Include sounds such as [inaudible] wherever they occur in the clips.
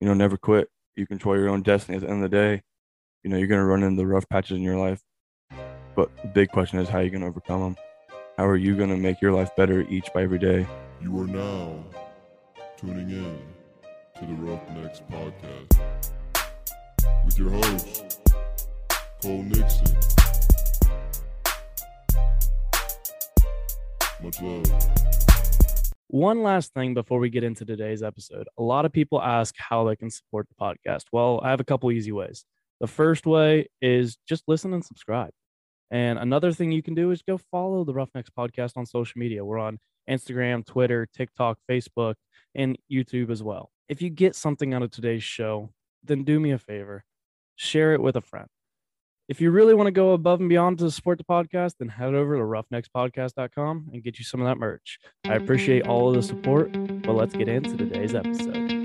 you know, never quit. You control your own destiny at the end of the day. You know, you're going to run into rough patches in your life. But the big question is how you going to overcome them? How are you going to make your life better each by every day? You are now tuning in to the Roughnecks Podcast with your host, Cole Nixon. Much love. One last thing before we get into today's episode. A lot of people ask how they can support the podcast. Well, I have a couple easy ways. The first way is just listen and subscribe. And another thing you can do is go follow the Roughnecks podcast on social media. We're on Instagram, Twitter, TikTok, Facebook, and YouTube as well. If you get something out of today's show, then do me a favor share it with a friend. If you really want to go above and beyond to support the podcast, then head over to roughneckspodcast.com and get you some of that merch. I appreciate all of the support, but let's get into today's episode.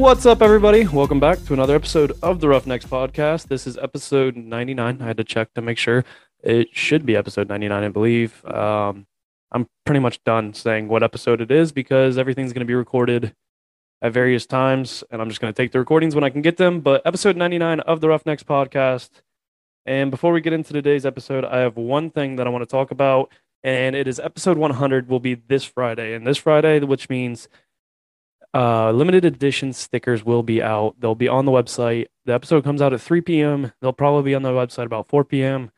What's up, everybody? Welcome back to another episode of the Roughnecks Podcast. This is episode 99. I had to check to make sure it should be episode 99, I believe. Um, I'm pretty much done saying what episode it is because everything's going to be recorded at various times, and I'm just going to take the recordings when I can get them. But episode 99 of the Roughnecks Podcast. And before we get into today's episode, I have one thing that I want to talk about, and it is episode 100 will be this Friday. And this Friday, which means uh, limited edition stickers will be out. They'll be on the website. The episode comes out at 3 p.m. They'll probably be on the website about 4 p.m.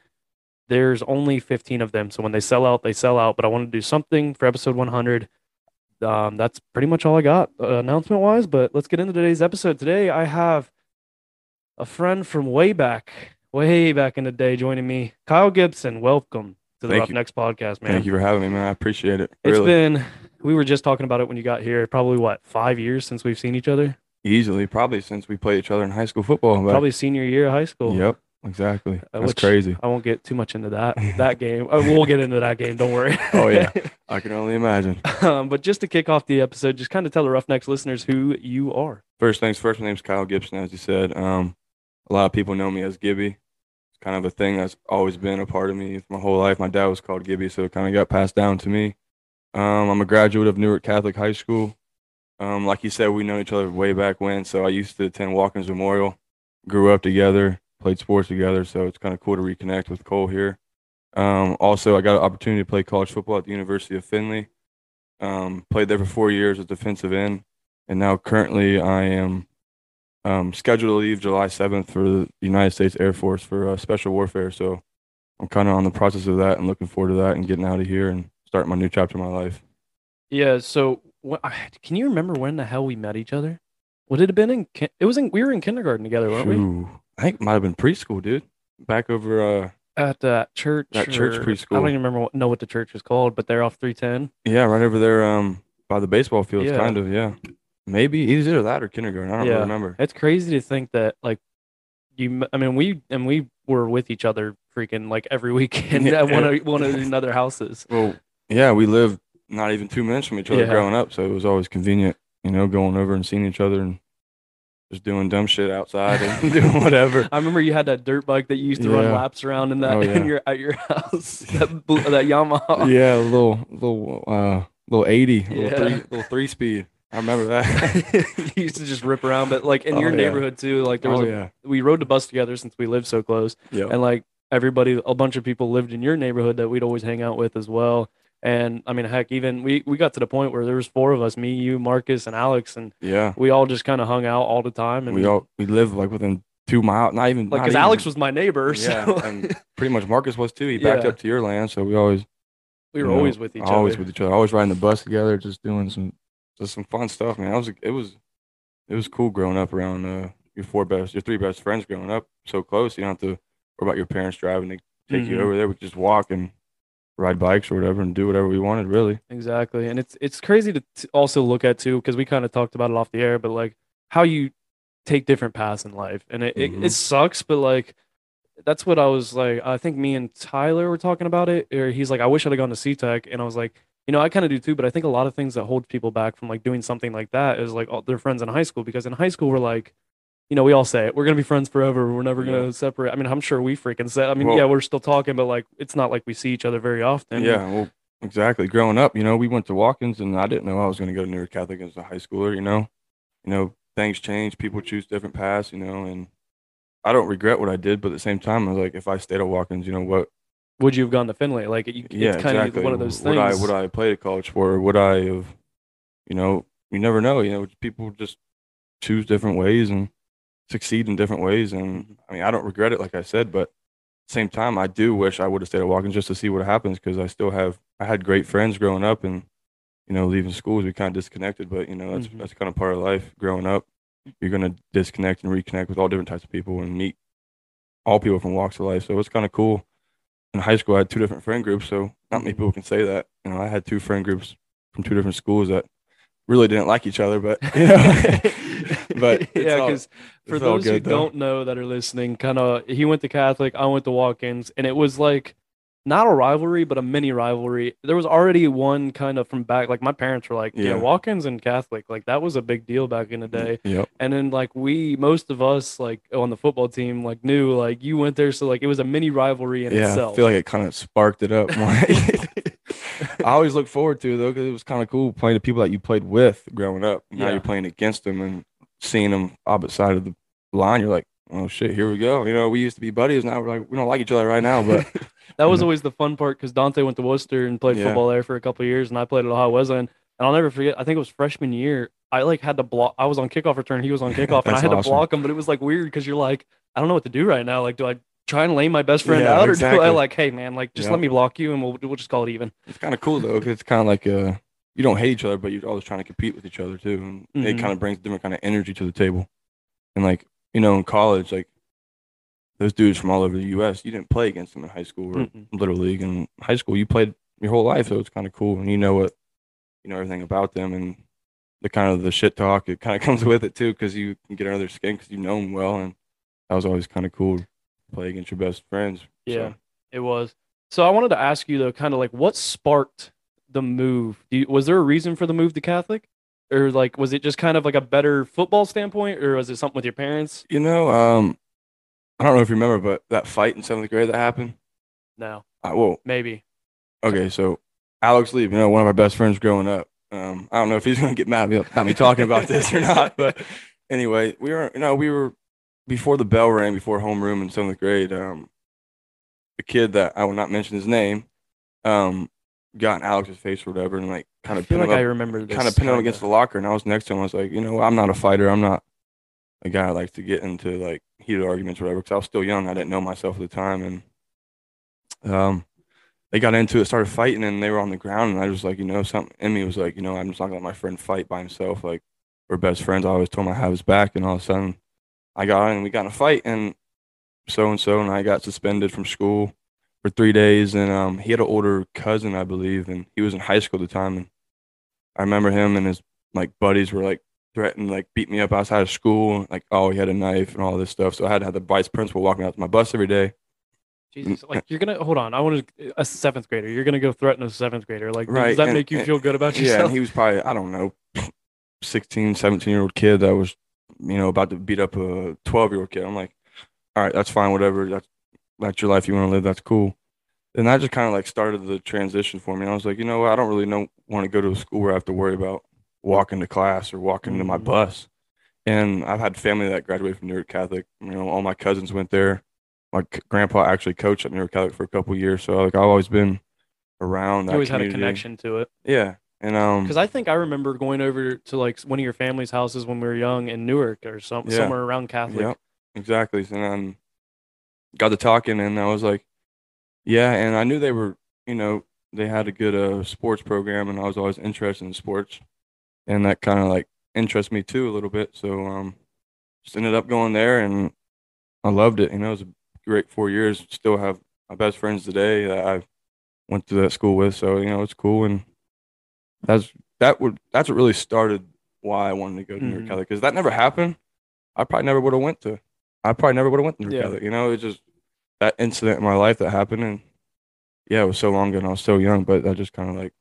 There's only 15 of them. So when they sell out, they sell out. But I want to do something for episode 100. Um, that's pretty much all I got uh, announcement wise. But let's get into today's episode. Today, I have a friend from way back, way back in the day joining me, Kyle Gibson. Welcome to the you. Podcast, man. Thank you for having me, man. I appreciate it. It's been, we were just talking about it when you got here. Probably what, five years since we've seen each other? Easily, probably since we played each other in high school football. But Probably senior year of high school. Yep, exactly. Uh, That's crazy. I won't get too much into that [laughs] that game. Uh, we'll get into that game. Don't worry. [laughs] Oh, yeah. [laughs] I can only imagine. um, but just to kick off the episode, just kind of tell the Roughnecks listeners who you are. First things first, my name's Kyle Gibson, as you said. Um, a lot of people know me as Gibby. It's kind of a thing that's always been a part of me my whole life. My dad was called Gibby, so it kind of got passed down to me. Um, I'm a graduate of Newark Catholic High School. Um, like you said, we know each other way back when, so I used to attend Watkins Memorial. Grew up together, played sports together, so it's kind of cool to reconnect with Cole here. Um, also, I got an opportunity to play college football at the University of Findlay. Um, played there for four years as defensive end and now currently I am um, scheduled to leave July 7th for the United States Air Force for uh, special warfare. So I'm kind of on the process of that and looking forward to that and getting out of here and starting my new chapter in my life. Yeah. So, can you remember when the hell we met each other? Would it have been in? It was in. We were in kindergarten together, weren't we? Ooh, I think it might have been preschool, dude. Back over, uh, At that church. That church or- I don't even remember what, know what the church was called, but they're off three ten. yeah, right over there um, by the baseball fields, Yeah. kind of, yeah. Maybe either that or kindergarten. I don't Yeah. really remember. It's crazy to think that like you. I mean, we and we were with each other freaking like every [laughs] weekend at one of one of another houses. Well, yeah, we lived not even two minutes from each other Yeah. growing up, so it was always convenient, you know, going over and seeing each other and just doing dumb shit outside and [laughs] doing whatever. I remember you had that dirt bike that you used to run laps around in that Oh, [laughs] in your at your house. that that Yamaha. [laughs] yeah, a little, little, uh, little eighty, Yeah. little three, little three speed. I remember that. you used to just rip around, but like in Oh, your yeah. neighborhood too. Like there was oh a, yeah, we rode the bus together since we lived so close, yeah. and like everybody, a bunch of people lived in your neighborhood that we'd always hang out with as well. And I mean, heck, even we we got to the point where there was four of us, me, you, Marcus, and Alex, and yeah. we all just kind of hung out all the time. And We all we lived like within two miles, not even like because Alex was my neighbor, [laughs] yeah, so and pretty much Marcus was too. He backed Yeah. up to your land, so we always we were you know, always with each always other. with each other, always riding the bus together, just doing some just some fun stuff, man. It was it was it was cool growing up around uh, your four best, your three best friends growing up so close. You don't have to worry about your parents driving to take you Mhm. over there. We could just walk and ride bikes or whatever and do whatever we wanted, really. Exactly, and it's it's crazy to t- also look at too because we kind of talked about it off the air, but like how you take different paths in life, and it, Mhm. it, it sucks, but like that's what I was like. I think me and Tyler were talking about it, or he's like, I wish I'd have gone to c-tech and I was like, you know, I kind of do too, but I think a lot of things that hold people back from like doing something like that is like all their friends in high school, because in high school we're like. You know, we all say it. We're gonna be friends forever. We're never gonna separate. I mean, I'm sure we freaking said. I mean, Well- yeah, we're still talking, but like, it's not like we see each other very often. yeah, well, exactly. Growing up, you know, we went to Watkins, and I didn't know I was going to go to Newark Catholic as a high schooler. You know, you know, things change. People choose different paths. You know, and I don't regret what I did, but at the same time, I was like, if I stayed at Watkins, you know what? Would you have gone to Findlay? Like, you, Yeah, it's kind exactly. of one of those things. would. I would I have played a college for? would I have? You know, you never know. You know, people just choose different ways and succeed in different ways. And Mhm. I mean, I don't regret it, like I said, but at the same time, I do wish I would have stayed at Watkins just to see what happens because I still have I had great friends growing up, and you know, leaving schools we kind of disconnected. But you know, that's Mhm. that's kind of part of life. Growing up, you're gonna disconnect and reconnect with all different types of people and meet all people from walks of life. So it's kind of cool. In high school, I had two different friend groups, so not many Mhm. people can say that. You know, I had two friend groups from two different schools that really didn't like each other, but you know, [laughs] but [laughs] yeah, because for those who though. don't know that are listening, kind of he went to Catholic, I went to Watkins, and it was like not a rivalry, but a mini rivalry. There was already one kind of from back, like my parents were like, yeah, Yeah. Watkins and Catholic, like that was a big deal back in the mm, day. Yep. And then like we, most of us, like on the football team, like knew like you went there, so like it was a mini rivalry in yeah, itself. I feel like it kind of sparked it up more. [laughs] [laughs] I always look forward to it though because it was kind of cool playing the people that you played with growing up. Now Yeah. you're playing against them and seeing them opposite side of the line. You're like, oh shit, here we go. You know, we used to be buddies. Now we're like, we don't like each other right now, but [laughs] that was know? [laughs] always the fun part because Dante went to Wooster and played Yeah. football there for a couple of years, and I played at Ohio Wesleyan. And I'll never forget. I think it was freshman year. I like had to block. I was on kickoff return. He was on kickoff, and I had to block him. But it was like weird because you're like, I don't know what to do right now. Like, do I try and lay my best friend Yeah, out, or do. I like, hey man, like just Yeah. let me block you, and we'll we'll just call it even. it's kind of cool though because it's kind of like uh, you don't hate each other, but you're always trying to compete with each other too, and it Mhm. kind of brings a different kind of energy to the table. And like you know, in college, like those dudes from all over the U.S., you didn't play against them in high school or Mm-mm. little league. And high school, you played your whole life, so it's kind of cool, and you know what, you know everything about them, and the kind of the shit talk it kind of [laughs] comes with it too, because you can get under their skin because you know them well, and that was always kind of cool. to Play against your best friends. Yeah, So, it was. So I wanted to ask you though, kind of like what sparked the move? Do you, was there a reason for the move to Catholic, or like was it just kind of like a better football standpoint, or was it something with your parents? you know, um, I don't know if you remember, but that fight in seventh grade that happened. No, Uh, well, maybe. okay, so Alex Lee, you know, one of our best friends growing up. Um, I don't know if he's [laughs] gonna get mad at me, talking about this or not, [laughs] but anyway, we were, you know, we were before the bell rang, before homeroom in seventh grade. Um, the kid that I will not mention his name, um, got in Alex's face or whatever, and like kind I of feel like I remember kind of pinned him against the locker, and I was next to him. I was like, you know, I'm not a fighter. I'm not a guy that likes to get into like heated arguments or whatever. Because I was still young. I didn't know myself at the time, and um, they got into it, started fighting, and they were on the ground, and I was like, you know, something in me was like, you know, I'm just not gonna let my friend fight by himself. Like we're best friends. I always told him I have his back, and all of a sudden, I got in and we got in a fight, and so and so, and I got suspended from school for three days, and um, he had an older cousin, I believe, and he was in high school at the time, and I remember him and his like buddies were like threatened, like beat me up outside of school, like oh he had a knife and all this stuff, so I had to have the vice principal walk me out to my bus every day. Jesus, like you're gonna hold on. I want to a seventh grader. You're gonna go threaten a seventh grader. Like, Right, does that and- make you and- feel good about [laughs] Yeah, yourself? and he was probably I don't know, 16, 17 year old kid that was you know about to beat up a 12 year old kid. I'm like, all right, that's fine, whatever. That's that's your life you want to live. That's cool. And that just kind of like started the transition for me. I was like, you know what? I don't really know want to go to a school where I have to worry about walking to class or walking to my Mhm. bus. And I've had family that graduated from Newark Catholic. You know, all my cousins went there. My c- grandpa actually coached at Newark Catholic for a couple years, so like I've always been around that. you always had a connection to it. Yeah, and um, Because I think I remember going over to like one of your family's houses when we were young in Newark or some, Yeah. somewhere around Catholic. Yep, exactly. And then got to talking, and I was like, yeah. And I knew they were, you know, they had a good uh, sports program, and I was always interested in sports, and that kind of like interested me too a little bit. So um, just ended up going there, and I loved it. You know, it was a great four years. Still have my best friends today that I went to that school with. So you know, it's cool, and that's that would that's what really started why I wanted to go to Newark. Because that never happened. I probably never would have went to. I probably never would have went to Yeah. Catholic. You know, it's just that incident in my life that happened, and yeah, it was so long ago, and I was so young, but that just kind of like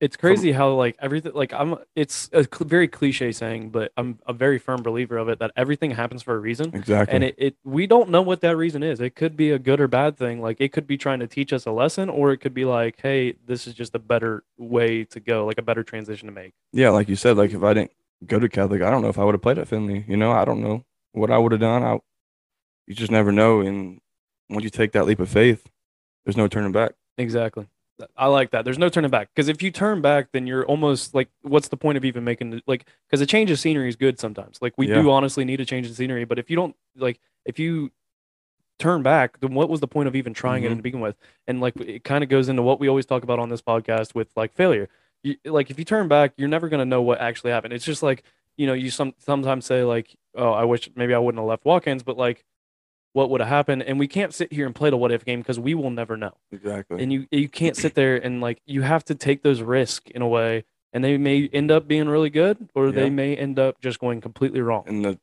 it's crazy how like everything like i'm it's a cl- very cliche saying but i'm a very firm believer of it that everything happens for a reason exactly. and it, it we don't know what that reason is it could be a good or bad thing like it could be trying to teach us a lesson or it could be like hey this is just a better way to go like a better transition to make yeah, like you said, like if I didn't go to Catholic, I don't know if I would have played at Findlay. You know, I don't know what I would have done. I, you just never know, and once you take that leap of faith, there's no turning back. exactly i like that there's no turning back because if you turn back then you're almost like what's the point of even making the, like because a change of scenery is good sometimes like we Yeah. do honestly need a change of scenery but if you don't like if you turn back then what was the point of even trying it Mhm. to begin with and like it kind of goes into what we always talk about on this podcast with like failure you, like if you turn back you're never going to know what actually happened it's just like you know you some sometimes say like oh i wish maybe i wouldn't have left Watkins but like what would have happened and we can't sit here and play the what if game because we will never know Exactly. and you you can't sit there and like you have to take those risks in a way and they may end up being really good or they may end up just going completely wrong and the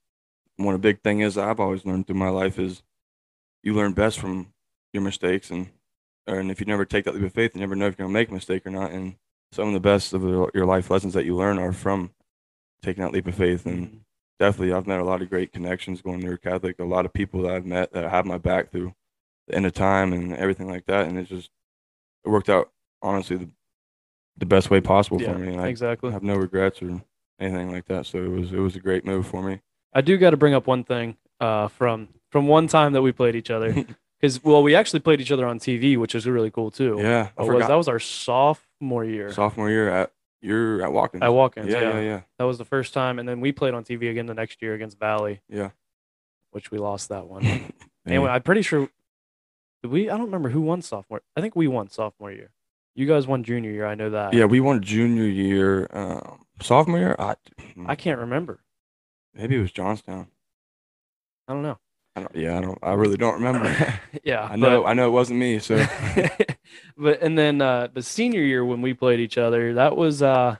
one big thing is I've always learned through my life is you learn best from your mistakes and and if you never take that leap of faith, you never know if you're gonna make a mistake or not. And some of the best of your life lessons that you learn are from taking that leap of faith. And mm-hmm. Definitely, I've met a lot of great connections going through Catholic. A lot of people that I've met that have my back through the end of time and everything like that. And it just it worked out honestly the, the best way possible yeah for me. And I exactly have no regrets or anything like that. So it was it was a great move for me. i do got to bring up one thing uh from from one time that we played each other [laughs] because well we actually played each other on tv which is really cool too Yeah, I was, that was our sophomore year sophomore year at you're at Watkins. at Watkins. yeah, Yeah, yeah, yeah, that was the first time, and then we played on TV again the next year against Valley, yeah. which we lost that one. [laughs] Anyway, I'm pretty sure did we. I don't remember who won sophomore. I think we won sophomore year. You guys won junior year. I know that. yeah, we won junior year, um, sophomore year. I, I can't remember. maybe it was Johnstown. I don't know. I don't, yeah, I don't. I really don't remember. [laughs] yeah, I know. I know it wasn't me. So but, [laughs] but and then uh, the senior year when we played each other, that was uh,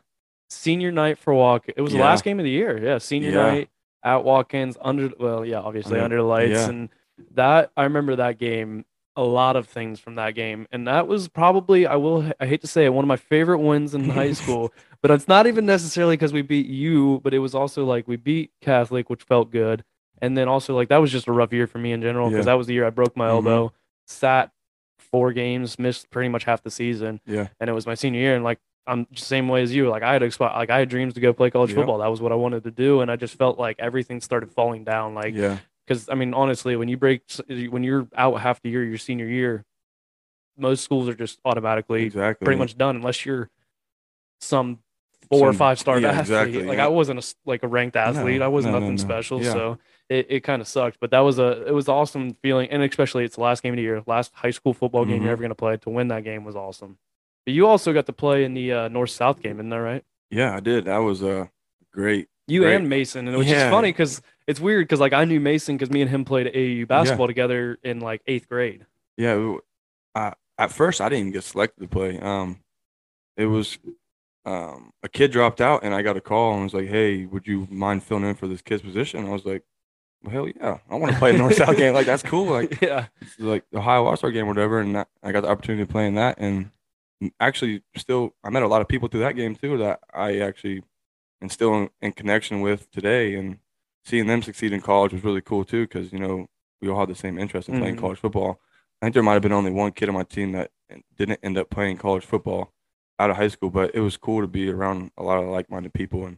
senior night for walk. It was the last game of the year. Yeah, senior Yeah. night at Watkins under. Well, yeah, obviously Under- under the lights, yeah. and that I remember that game. A lot of things from that game, and that was probably I will I hate to say it one of my favorite wins in high [laughs] school. But it's not even necessarily because we beat you, but it was also like we beat Catholic, which felt good. And then also like that was just a rough year for me in general because Yeah. that was the year I broke my Mhm. elbow, sat four games, missed pretty much half the season, yeah, and it was my senior year. And like I'm just same way as you, like I had expi- like I had dreams to go play college football. That was what I wanted to do, and I just felt like everything started falling down. Like yeah, because I mean honestly, when you break when you're out half the year, your senior year, most schools are just automatically exactly. pretty much done unless you're some four or five star yeah, athlete. exactly, Like yeah. I wasn't a, like a ranked athlete. I was no, no, nothing no. special. Yeah. So it, it kind of sucked. But that was a it was awesome feeling, and especially it's the last game of the year, last high school football game Mhm. you're ever gonna play. To win that game was awesome. But you also got to play in the uh, North South game, isn't that right? Yeah, I did. That was uh, great. You Great. and Mason, and which Yeah. is funny because it's weird because like I knew Mason because me and him played AAU basketball together in like eighth grade. Yeah, I, at first I didn't even get selected to play. Um, it was um, a kid dropped out, and I got a call and was like, "Hey, would you mind filling in for this kid's position?" I was like, "Hell yeah, I want to play a North South game. Like that's cool. [laughs] Like yeah, like the Ohio All Star game or whatever." And that, I got the opportunity to play in that, and actually, still, I met a lot of people through that game too that I actually am still in, in connection with today, and seeing them succeed in college was really cool too because you know we all had the same interest in playing Mhm. college football. I think there might have been only one kid on my team that didn't end up playing college football out of high school, but it was cool to be around a lot of like-minded people and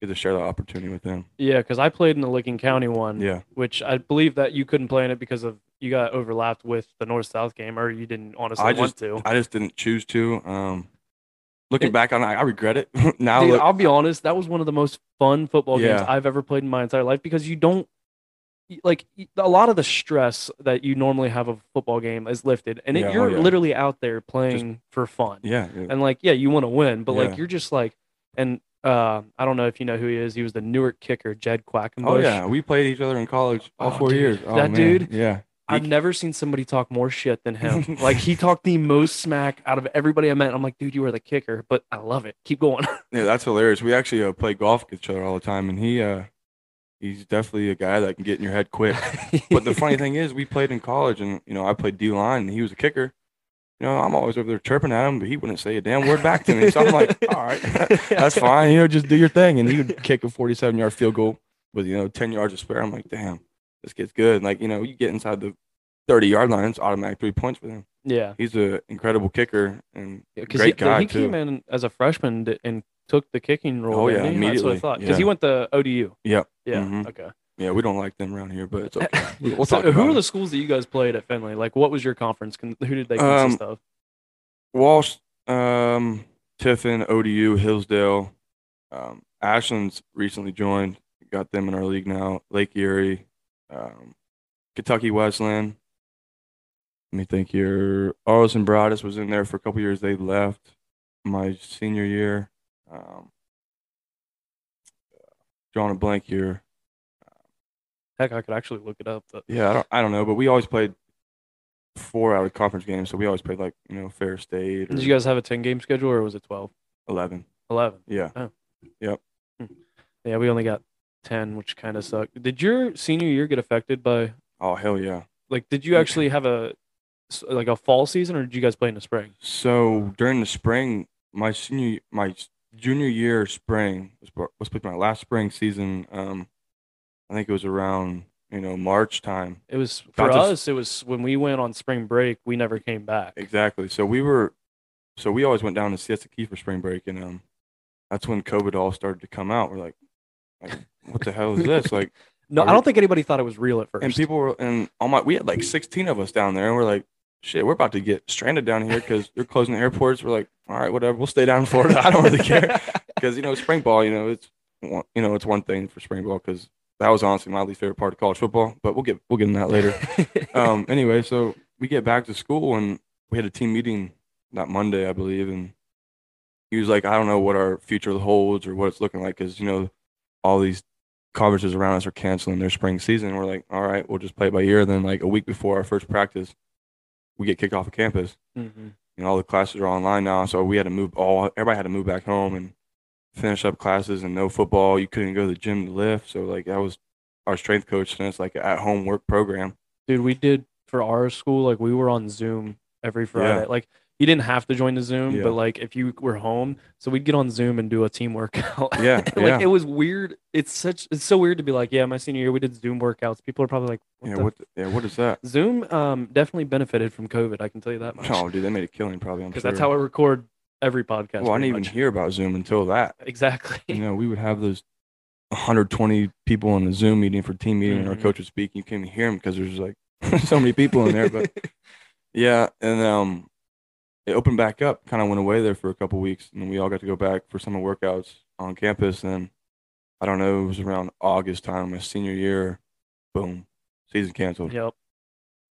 get to share that opportunity with them. yeah, because I played in the Licking County one. Yeah, which I believe that you couldn't play in it because of you got overlapped with the North South game, or you didn't honestly I want just to. I just didn't choose to. Um, looking It- back on it, I regret it [laughs] now. Dude, look- I'll be honest, that was one of the most fun football games I've ever played in my entire life because you don't like a lot of the stress that you normally have of a football game is lifted, and it, Yeah, oh, you're yeah. literally out there playing for fun. yeah, yeah. And like, yeah, you want to win, but Yeah. like you're just like, and uh, I don't know if you know who he is. He was the Newark kicker, Jed Quackenbush. Oh yeah, we played each other in college all Oh, four dude. years. Oh, That man. dude- yeah. I've never seen somebody talk more shit than him. [laughs] like he talked the most smack out of everybody I met. I'm like, dude, you are the kicker, but I love it. Keep going. [laughs] Yeah, that's hilarious. We actually uh, play golf with each other all the time, and he uh, he's definitely a guy that can get in your head quick. [laughs] But the funny thing is, we played in college, and you know, I played D line, and he was a kicker. You know, I'm always over there chirping at him, but he wouldn't say a damn word back to me. So I'm like, [laughs] all right, [laughs] that's fine. You know, just do your thing. And he would kick a 47 yard field goal with you know 10 yards of spare. I'm like, damn, this gets good. Like you know, you get inside the 30 yard line, it's automatic three points for him. yeah, He's an incredible kicker and because great he, guy he too. came in as a freshman and took the kicking role. Oh, yeah, he? That's what I immediately. thought because he went to ODU. Yep. Yeah. Mhm. Okay. Yeah, we don't like them around here, but it's [laughs] okay. We- We'll so talk who are it. the schools that you guys played at Findlay? Like, what was your conference? Con- who did they Um, consist of? Walsh, um, Tiffin, ODU, Hillsdale, um, Ashland's recently joined. Got them in our league now. Lake Erie, um, Kentucky Wesleyan. Let me think here. Alderson Broaddus was in there for a couple years. They left my senior year. Um, drawing a blank here. Heck, I could actually look it up. But Yeah, I don't, I don't know, but we always played four out of conference games, so we always played like you know Ferris State or did you guys have a ten game schedule or was it 12? eleven. 11. Yeah, Yep. Yeah, we only got 10, which kind of sucked. Did your senior year get affected by oh hell yeah. like? Did you actually have a like a fall season or did you guys play in the spring? So during the spring, my senior, my junior year spring was was supposed to be my last spring season. Um, I think it was around you know March time. It was for us. It was when we went on spring break. We never came back. Exactly. So we were, so we always went down to Siesta Key for spring break, and um, that's when COVID all started to come out. We're like, like what the hell is this? [laughs] Like, No, I don't think anybody thought it was real at first. and people were, and all my, we had like 16 of us down there, and we're like, shit, we're about to get stranded down here because they're closing the airports. We're like, all right, whatever, we'll stay down in Florida. [laughs] I don't really care [laughs] because you know spring ball, you know, it's one- you know it's one thing for spring ball because that was honestly my least favorite part of college football. But we'll get we'll get in that later. [laughs] um, anyway, so we get back to school and we had a team meeting that Monday, I believe, and he was like, I don't know what our future holds or what it's looking like because you know all these conferences around us are canceling their spring season. We're like, all right, we'll just play it by ear. Then like a week before our first practice, we get kicked off of campus. Mhm. And all the classes are online now, so we had to move all. Everybody had to move back home and finish up classes and no football. You couldn't go to the gym to lift, so like that was our strength coach and it's like an at home work program. Dude, we did for our school. Like we were on Zoom every Friday. Like you didn't have to join the Zoom, Yeah. but like if you were home, so we'd get on Zoom and do a team workout. Yeah, [laughs] like yeah. it was weird. It's such. It's so weird to be like, yeah, my senior year we did Zoom workouts. People are probably like, what yeah, the what? The, yeah, what is that? Zoom um definitely benefited from COVID. I can tell you that much. Oh, dude, they made a killing probably. Because sure. that's how I record every podcast. Well, I didn't even much. hear about Zoom until that. exactly. You know, we would have those 120 people in the Zoom meeting for team meeting, and our Mhm. coach would speak. You couldn't even hear him because there's like [laughs] so many people in there. But [laughs] yeah, and um, it opened back up. Kind of went away there for a couple weeks, and we all got to go back for summer workouts on campus. And I don't know, it was around August time, my senior year. Boom, season canceled. yep.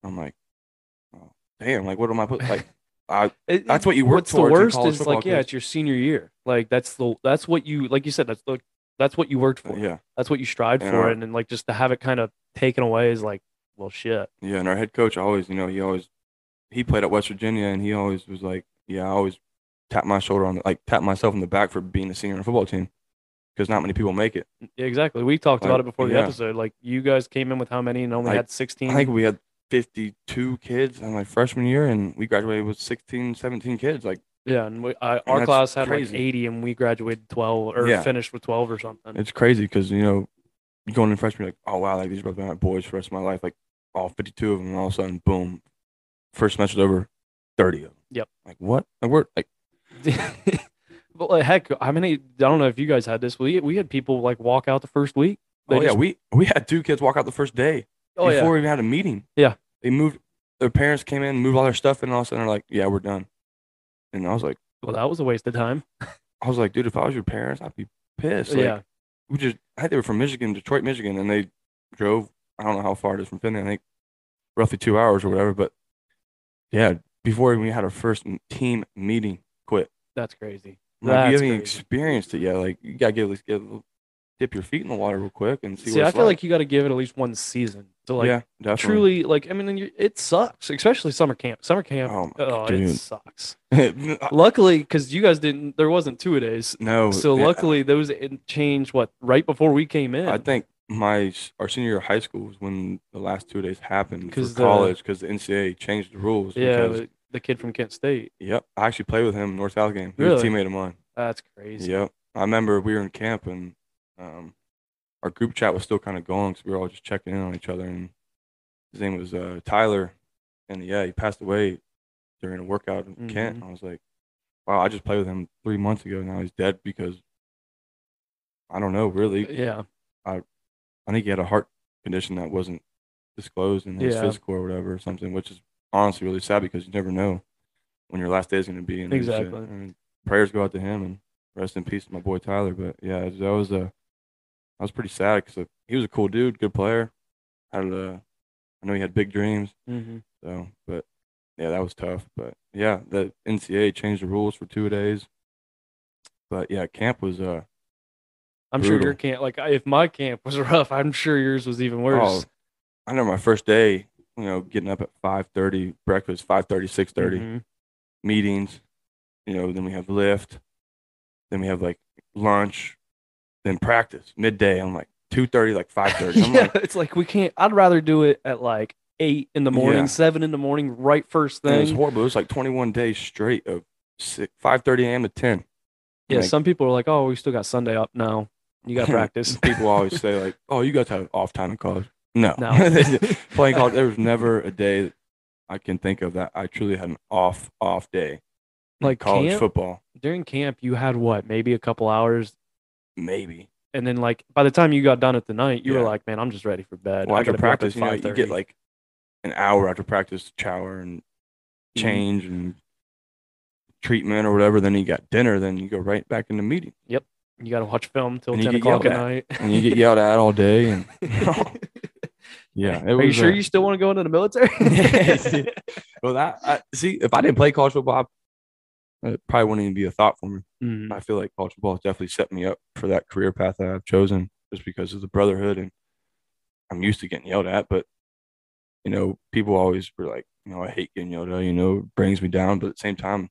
I'm like, oh, damn, like what am I put like? I It- That's what you work What's the worst is like, yeah it's your senior year. Like that's the that's what you like you said. That's the that's what you worked for. yeah. That's what you strived And for, our- and then like just to have it kind of taken away is like, well, shit. Yeah, and our head coach always, you know, he always he played at West Virginia, and he always was like, yeah, I always tap my shoulder on the, like tap myself in the back for being a senior on a football team because not many people make it. Yeah, exactly. We talked about it before the yeah. episode. Like you guys came in with how many and only Like, had sixteen. I think we had 52 kids in my freshman year, and we graduated with 16, 17 kids. Like yeah, and we, I, our that's class had crazy. like eighty, and we graduated twelve or Yeah. finished with twelve or something. it's crazy because you know, going in freshman, like, oh wow, like these are about my boys for the rest of my life. Like all 52 of them, and all of a sudden, boom, first semester's over, 30 of them. Yep. Like what? Like we're like, [laughs] but like, heck, how many? I don't know if you guys had this. We we had people like walk out the first week. They oh yeah, just- we we had two kids walk out the first day. Oh yeah, before we even had a meeting. Yeah. They moved their parents came in, moved all their stuff, and all of a sudden they're like, Yeah, we're done. And I was like well, that was a waste of time. [laughs] I was like, dude, if I was your parents, I'd be pissed. Like, yeah, We just I think they were from Michigan, Detroit, Michigan, and they drove I don't know how far it is from Findlay, I think roughly two hours or whatever. But yeah, before we had our first team meeting, quit. that's crazy. Like, you haven't even crazy. experienced it yet. Like you gotta get at least get a little, dip your feet in the water real quick and see, See, I feel like you got to give it at least one season to like yeah, definitely. truly like. I mean, you- it sucks, especially summer camp. Summer camp, Oh, oh, it sucks. [laughs] Luckily, because you guys didn't, there wasn't two a days. No. So yeah, luckily, those changed what right before we came in. I think my our senior year of high school was when the last two days happened 'Cause for college because the NCAA changed the rules. Yeah, because, the, kid from Kent State. yep. I actually played with him in North South game. He was a Really? teammate of mine. That's crazy. Yep. I remember we were in camp and um, our group chat was still kind of going because we were all just checking in on each other. And his name was uh, Tyler, and yeah, he passed away during a workout in Kent. Mhm. I was like, wow, I just played with him three months ago. Now he's dead because I don't know really. Yeah. I I think he had a heart condition that wasn't disclosed in his Yeah. physical or whatever or something, which is honestly really sad because you never know when your last day is going to be. And uh, Exactly. I mean, prayers go out to him and rest in peace to my boy Tyler. But yeah, that was uh, I was pretty sad because he was a cool dude, good player. Had a, I know he had big dreams. hmm So, but yeah, that was tough. But yeah, the NCAA changed the rules for two days. But yeah, camp was uh I'm sure your camp, like if my camp was [laughs] rough, I'm sure yours was even Oh, worse. I remember my first day, you know, getting up at 5:30, breakfast 5:30, 6:30, Mhm. meetings, you know, then we have lift, then we have like lunch, then practice midday. I'm like 2:30, like 5:30. [laughs] Yeah, like, it's like we can't. I'd rather do it at like eight in the morning, Yeah. seven in the morning, right first and it was thing. horrible. It was like 21 days straight of 6, 5:30 a.m. to 10. Yeah, Like, some people are like, "Oh, we still got Sunday up." No, you got [laughs] practice. People [laughs] always say like, "Oh, you guys have off time in college." No, No. playing college. There was never a day I can think of that I truly had an off off day. Like college camp? football, During camp, you had what? Maybe a couple hours, maybe. and then like by the time you got done at the night, you were like, "Man, I'm just ready for bed." Well, I after gotta be up at practice, you know, you get like an hour after practice, to shower and Mhm. change and treatment or whatever. Then you got dinner. Then you go right back in the meeting, you got to watch film till And ten o'clock at at. night. and you get yelled at all day. And [laughs] yeah, it Are you sure you still want to go into the military? [laughs] Well, that I, see, if I didn't play college football, I, it probably wouldn't even be a thought for me. Mhm. I feel like college football has definitely set me up for that career path that I've chosen, just because of the brotherhood and I'm used to getting yelled at. But you know, people always were like, you know, I hate getting yelled at. You know, it brings me down. But at the same time,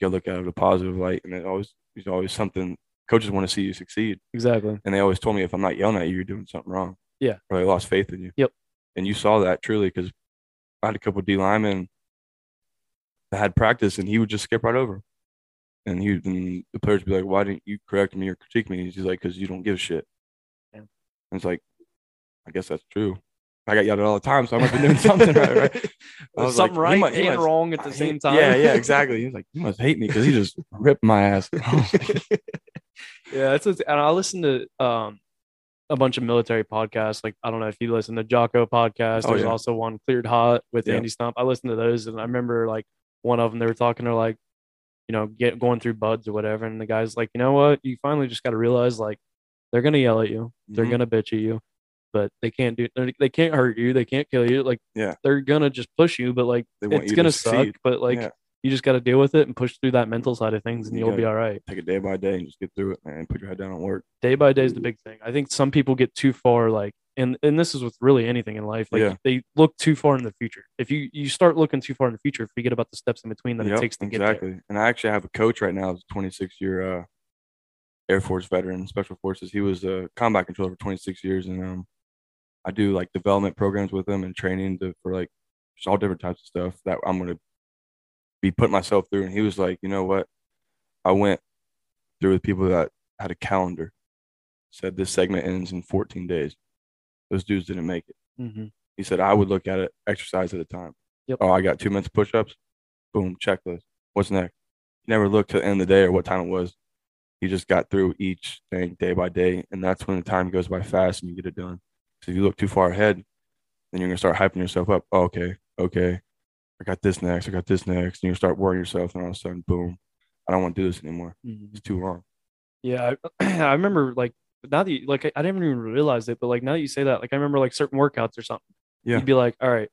you look at it in a positive light, and it always there's always something. Coaches want to see you succeed, Exactly. and they always told me if I'm not yelling at you, you're doing something wrong. Yeah. or they lost faith in you. Yep. And you saw that truly because I had a couple of D linemen had practice, and he would just skip right over. And he and the players would be like, "Why didn't you correct me or critique me?" He's like, "Because you don't give a shit." Yeah. And it's like, I guess that's true. I got yelled at all the time, so I must be doing something right, right? [laughs] [laughs] I Something like, right mu- he and must- wrong at the he- same time. Yeah, yeah, [laughs] exactly. He was like, "You must hate me because he just ripped my ass." I was like, yeah, and I listen to um a bunch of military podcasts. Like I don't know if you listen to Jocko podcast. Oh, There's yeah. also one Cleared Hot with Yeah. Andy Stumpf. I listened to those, and I remember like one of them they were talking to like, you know, get going through BUD/S or whatever, and the guy's like, you know what, you finally just got to realize like they're gonna yell at you, they're Mhm. gonna bitch at you, but they can't do they're- can't hurt you, they can't kill you. Like Yeah. they're gonna just push you, but like They it's gonna suck. But like Yeah. you just got to deal with it and push through that mental side of things, and You you'll be all right. Take it day by day and just get through it, man. Put your head down and work. day by day is the big thing. I think some people get too far, like, and and this is with really anything in life. Like Yeah. they look too far in the future. If you you start looking too far in the future, forget about the steps in between that Yep, it takes to get there. exactly. And I actually have a coach right now, who's a 26 year uh, Air Force veteran, Special Forces. He was a combat controller for 26 years, and um, I do like development programs with him and training to, for like all different types of stuff that I'm gonna be putting myself through. And he was like, you know what? I went through with people that had a calendar, said this segment ends in 14 days. Those dudes didn't make it. hmm He said I would look at it exercise at a time. Yep. Oh, I got two minutes push ups. Boom, checklist. What's next? He never looked to the end of the day or what time it was. He just got through each thing day by day. And that's when the time goes by fast and you get it done. So if you look too far ahead, then you're gonna start hyping yourself up. Oh, okay, okay. I got this next, I got this next. And you start worrying yourself, and all of a sudden, boom. I don't want to do this anymore. It's too long. Yeah, I, [clears throat] I remember like now that you, like I, I didn't even realize it, but like now that you say that, like I remember like certain workouts or something. Yeah. You'd be like, all right,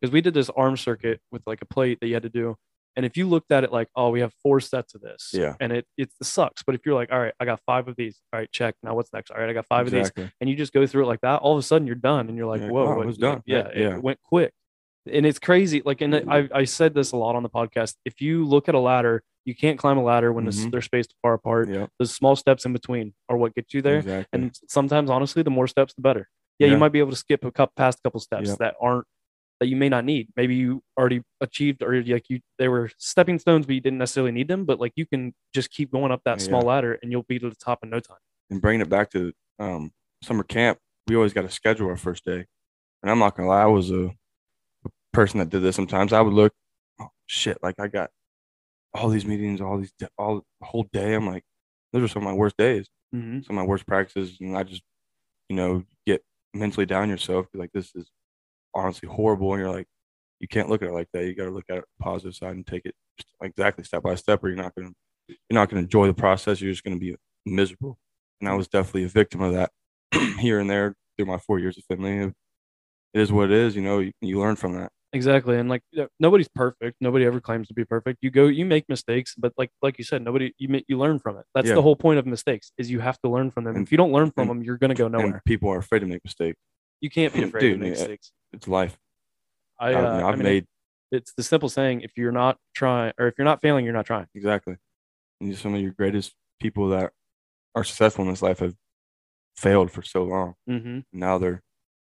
because we did this arm circuit with like a plate that you had to do. And if you looked at it like, oh, we have four sets of this, Yeah. and it it sucks. But if you're like, all right, I got five of these, all right, check. Now what's next? All right, I got five of these, and you just go through it like that. All of a sudden, you're done, and you're like, You're whoa, oh, what- it was done. Yeah, Yeah. it went quick, and it's crazy. Like, and I I said this a lot on the podcast. If you look at a ladder, You can't climb a ladder when Mhm. they're spaced far apart. Yeah, The small steps in between are what get you there. exactly. And sometimes, honestly, the more steps, the better. Yeah, you might be able to skip a couple past a couple steps Yeah. that aren't that you may not need. Maybe you already achieved or like you they were stepping stones, but you didn't necessarily need them. But like you can just keep going up that Yeah. small ladder and you'll be to the top in no time. and bringing it back to um, summer camp, we always got to schedule our first day. And I'm not gonna lie, I was a, a person that did this. Sometimes I would look, oh shit, like I got all these meetings, all these, all the whole day. I'm like, those are some of my worst days, Mm-hmm. some of my worst practices, and I just, you know, get mentally down yourself. Like, this is honestly horrible, and you're like, you can't look at it like that. You got to look at it positive side and take it exactly step by step, or you're not gonna, you're not gonna enjoy the process. You're just gonna be miserable and I was definitely a victim of that [clears throat] here and there through my four years of Findlay. It is what it is, you know. You, you learn from that. Exactly. And like nobody's perfect. Nobody ever claims to be perfect. You go, you make mistakes, but like like you said, nobody you ma- you learn from it. That's Yeah. the whole point of mistakes is you have to learn from them. And- if you don't learn from and- them, you're gonna go nowhere. And people are afraid to make mistakes. you can't be [laughs] afraid Dude, to make yeah. mistakes. It's life. I, I, uh, have I mean, made it's the simple saying: if you're not trying, or if you're not failing, you're not trying. exactly. And some of your greatest people that are successful in this life have failed for so long. Mm-hmm. Now they're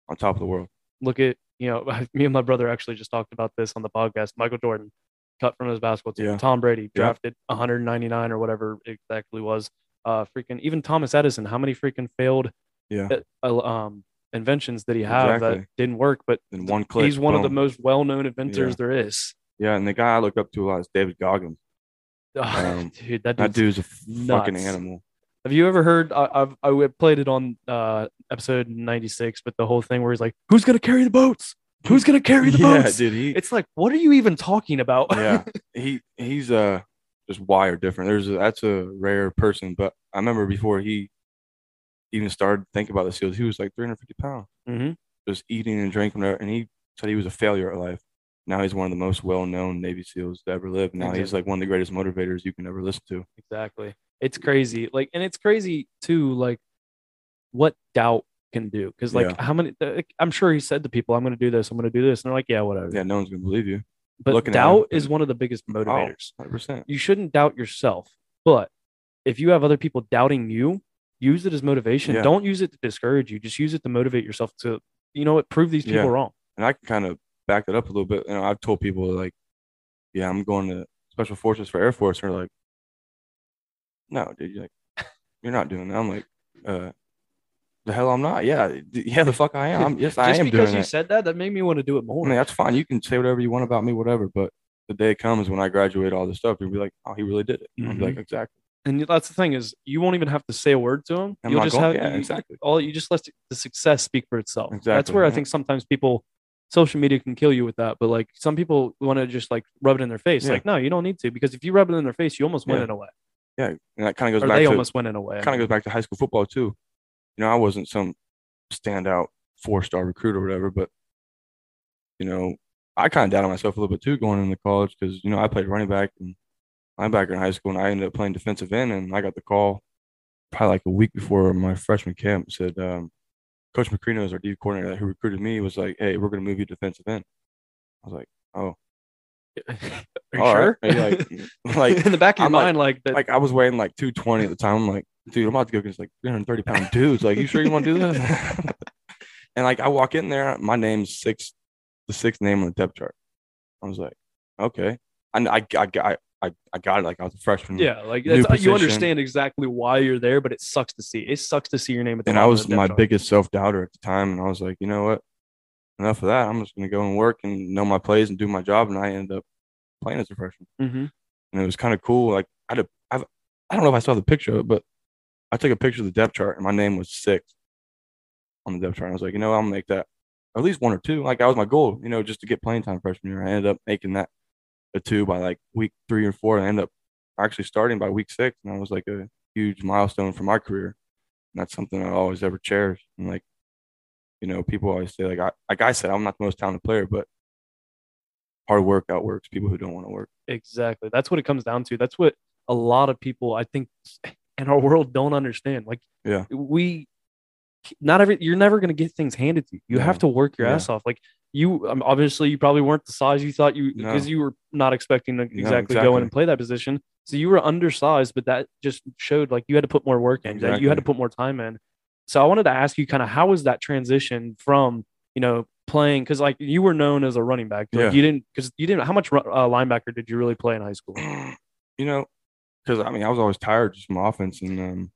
on top of the world. Look at you know, [laughs] me and my brother actually just talked about this on the podcast. Michael Jordan, cut from his basketball team. Yeah. Tom Brady, Yeah. drafted 199 or whatever exactly was. Uh, freaking even Thomas Edison. How many freaking failed Yeah. uh, um inventions did he have that didn't work? But In one click. he's one of the most well-known inventors Yeah. there is. Yeah, and the guy I look up to a lot is David Goggins. [laughs] Um, Dude, that, That dude's dude's a fucking animal. Have you ever heard? I, I've I played it on uh episode ninety six, but the whole thing where he's like, "Who's gonna carry the boats? Who's gonna carry the boats? [laughs] yeah, boats?" dude. He, It's like, what are you even talking about? yeah, [laughs] he he's uh just wired different. There's a, that's a rare person, but I remember before he even started thinking about the seals, he was like 350 pounds, hmm just eating and drinking, and he said he was a failure at life. Now he's one of the most well-known Navy SEAls to ever live. Now he's like one of the greatest motivators you can ever listen to. Exactly. It's crazy. Like, and it's crazy too. Like, what doubt can do? Because like, Yeah. how many? Uh, like, I'm sure he said to people, "I'm gonna do this. I'm gonna do this," and they're like, "Yeah, whatever." Yeah, no one's gonna believe you. but looking at doubt is one of the biggest Oh, motivators. 100 percent. you shouldn't doubt yourself. But if you have other people doubting you, use it as motivation. Yeah. Don't use it to discourage you. Just use it to motivate yourself to, you know what, prove these people Yeah. wrong. and I can kind of back that up a little bit. You know, I've told people like, yeah, I'm going to Special Forces for Air Force. And they're like, no, dude, you're like, you're not doing that. I'm like, uh, the hell I'm not. Yeah, yeah, the fuck I am. I'm, yes, [laughs] I Just am because you it. said that, that made me want to do it more. I mean, that's fine. You can say whatever you want about me, whatever. But the day comes when I graduate all this stuff, you'll be like, oh, he really did it. I'll be Mhm. like, exactly. and that's the thing is, you won't even have to say a word to him. I'm You'll just going- have yeah, you- exactly. All you just let the success speak for itself. Exactly. That's where I think sometimes people, social media can kill you with that. But like some people want to just like rub it in their face. Yeah. Like, no, you don't need to because if you rub it in their face, you almost win Yeah. in a way, Yeah, and that kind of or goes back they to almost win in a way. Kind of goes back to high school football too. You know, I wasn't some standout four star recruit or whatever, but you know, I kind of doubted myself a little bit too going into college because you know I played running back and linebacker in high school, and I ended up playing defensive end, and I got the call probably like a week before my freshman camp. Said um, Coach Macrino is our D coordinator who recruited me. Was like, hey, we're gonna move you to defensive end. I was like, oh, you all sure? right. Like, [laughs] [laughs] like in the back of your I'm mind, like that. like I was weighing like 220 at the time. I'm like, dude, I'm about to go against like 330 pound [laughs] dudes. Like, you sure you want to do this? and like, I walk in there, my name's six, the sixth name on the depth chart. I was like, okay. And I, I, I, I, I got it. Like I was a freshman. yeah, like that's, you understand exactly why you're there, but it sucks to see. It sucks to see your name at the And I was my chart. biggest self doubter at the time. And I was like, you know what? Enough of that. I'm just going to go and work and know my plays and do my job. And I ended up playing as a freshman. Mhm. and it was kind of cool. Like I had a, I've, I don't know if I saw the picture of it, but I took a picture of the depth chart and my name was six on the depth chart. And I was like, you know, I'll make that at least one or two. Like that was my goal, you know, just to get playing time freshman year. I ended up making that a two by like week three or four. And I ended up actually starting by week six, and that was like a huge milestone for my career. And that's something I always ever cherish. And like, you know, people always say like I like I said, I'm not the most talented player, but hard work outworks people who don't want to work. Exactly. That's what it comes down to. That's what a lot of people, I think, [laughs] in our world don't understand. Like, Yeah. we, not every, you're never going to get things handed to you. You have to work your Yeah. ass off. Like, you, um, obviously, you probably weren't the size you thought you, No. because you were not expecting to exactly, go in and play that position. So you were undersized, but that just showed like you had to put more work in. That you had to put more time in. So I wanted to ask you kind of how was that transition from you know playing because like you were known as a running back. Like, Yeah. You didn't because you didn't. How much uh, linebacker did you really play in high school? [clears throat] you know, because I mean, I was always tired just from offense, and um,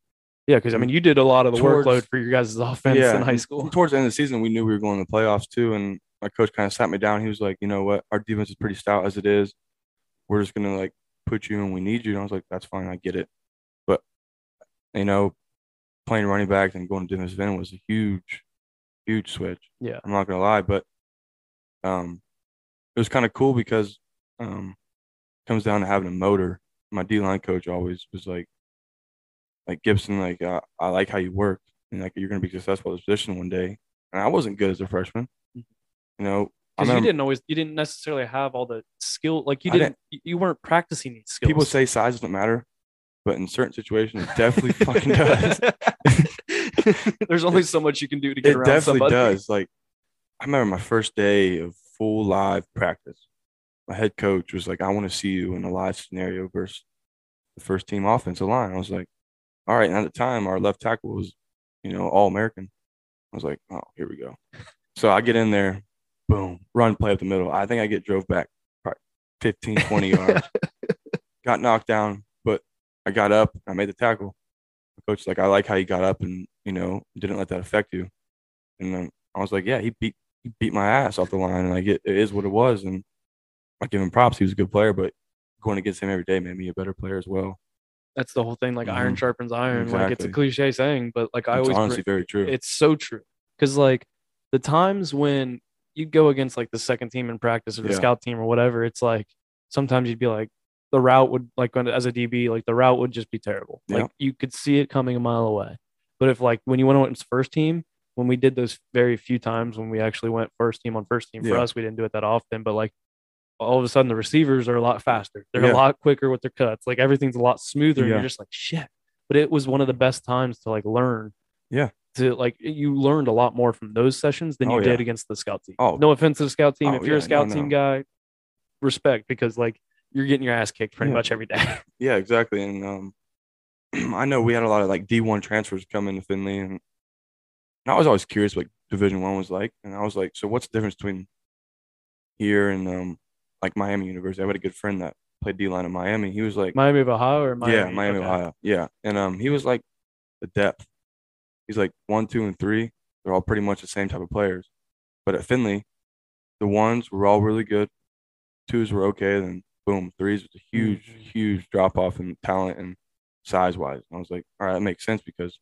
Yeah, because I mean you did a lot of the Towards- workload for your guys' offense yeah, in high school. Towards the end of the season, we knew we were going to the playoffs too, and my coach kind of sat me down. He was like, "You know what? Our defense is pretty stout as it is. We're just gonna like put you and we need you." And I was like, "That's fine, I get it." But you know, playing running back and going to defensive end was a huge, huge switch. Yeah. I'm not gonna lie, but um, it was kind of cool because um, it comes down to having a motor. My D line coach always was like, like Gibson, like uh, I like how you work, and like you're gonna be successful at this position one day. And I wasn't good as a freshman, you know. Because you didn't always, you didn't necessarily have all the skill. Like you didn't, you- you weren't practicing these skills. people say size doesn't matter, but in certain situations, it definitely [laughs] fucking does. [laughs] [laughs] There's only so much you can do to get It around definitely somebody. does. Like I remember my first day of full live practice. My head coach was like, "I want to see you in a live scenario versus the first team offensive line." I was like, "All right." And at the time, our left tackle was, you know, all American. I was like, "Oh, here we go." So I get in there, boom, run play up the middle. I think I get drove back probably 15, 20 yards. [laughs] got knocked down, but I got up. I made the tackle. Coach like, I like how you got up and you know didn't let that affect you. And then I was like, yeah, he beat he beat my ass off the line, and like it, it is what it was. And I give him props. He was a good player, but going against him every day made me a better player as well. That's the whole thing. Like iron Mhm. sharpens iron. Like it's a cliche saying, but like I it's always, honestly very true. it's so true. Because like the times when you go against like the second team in practice or the Yeah. scout team or whatever, it's like sometimes you'd be like the route would like when, as a DB, like the route would just be terrible. Yeah. Like you could see it coming a mile away. But if like when you went on first team, when we did those very few times when we actually went first team on first team for Yeah. us, we didn't do it that often. But like all of a sudden the receivers are a lot faster. They're a lot quicker with their cuts. Like everything's a lot smoother. And you're just like shit. But it was one of the best times to like learn. Yeah. To like you learned a lot more from those sessions than oh, you Oh, yeah. did against the scout team. Oh. No offense to the scout team. Oh, if you're a scout no, team no. guy, respect because like you're getting your ass kicked pretty Yeah. much every day. [laughs] Yeah, exactly. And um, [clears throat] I know we had a lot of like D1 transfers come into Findlay, and, and I was always curious what Division One was like. And I was like, so what's the difference between here and um, like Miami University? I had a good friend that played D line in Miami. He was like, Miami of Ohio or Miami? yeah, Miami, Okay. Ohio, yeah. And um, he was like the depth. He's like one, two, and three. They're all pretty much the same type of players. But at Findlay, the ones were all really good. Twos were okay. Then boom, threes was a huge, Mhm. huge drop off in talent and size wise. And I was like, all right, that makes sense because,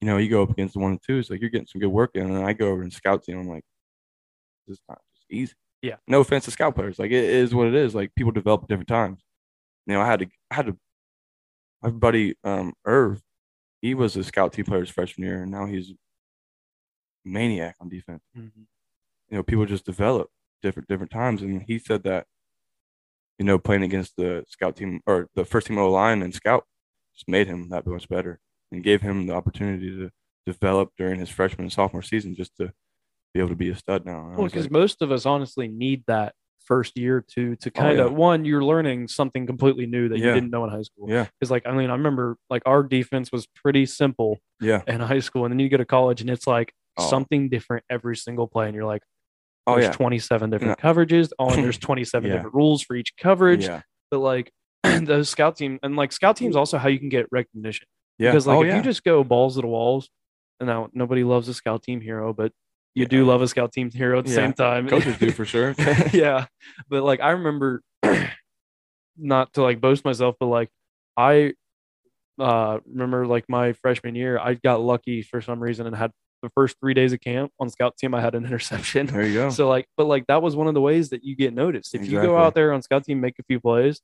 you know, you go up against the one and twos, like you're getting some good work in. And then I go over and scout team. I'm like, this is not just easy. Yeah. No offense to scout players. Like it is what it is. Like people develop at different times. You know, I had to, I had to, my buddy um Irv, he was a scout team player his freshman year, and now he's a maniac on defense. Mhm. You know, people just develop different different times, and he said that, you know, playing against the scout team or the first team O line and scout just made him that much better and gave him the opportunity to develop during his freshman and sophomore season just to be able to be a stud now. Well, because like, most of us honestly need that first year or two to Oh, kind of yeah. one, you're learning something completely new that you didn't know in high school. yeah, Because like I mean, I remember like our defense was pretty simple yeah, in high school, and then you go to college and it's like Oh. something different every single play, and you're like, oh there's yeah, 27 different coverages. Oh, and there's [laughs] 27 Yeah. different rules for each coverage. yeah, But like [clears throat] those scout team and like scout teams also how you can get recognition. yeah. Because like oh, if yeah. you just go balls to the walls, and now nobody loves a scout team hero, but you do love a scout team hero at the Yeah. same time. coaches do for sure. [laughs] yeah. But like I remember [clears throat] not to like boast myself, but like I uh remember like my freshman year, I got lucky for some reason and had the first three days of camp on scout team, I had an [laughs] interception. there you go. So like, but like that was one of the ways that you get noticed. If you go out there on scout team, make a few plays,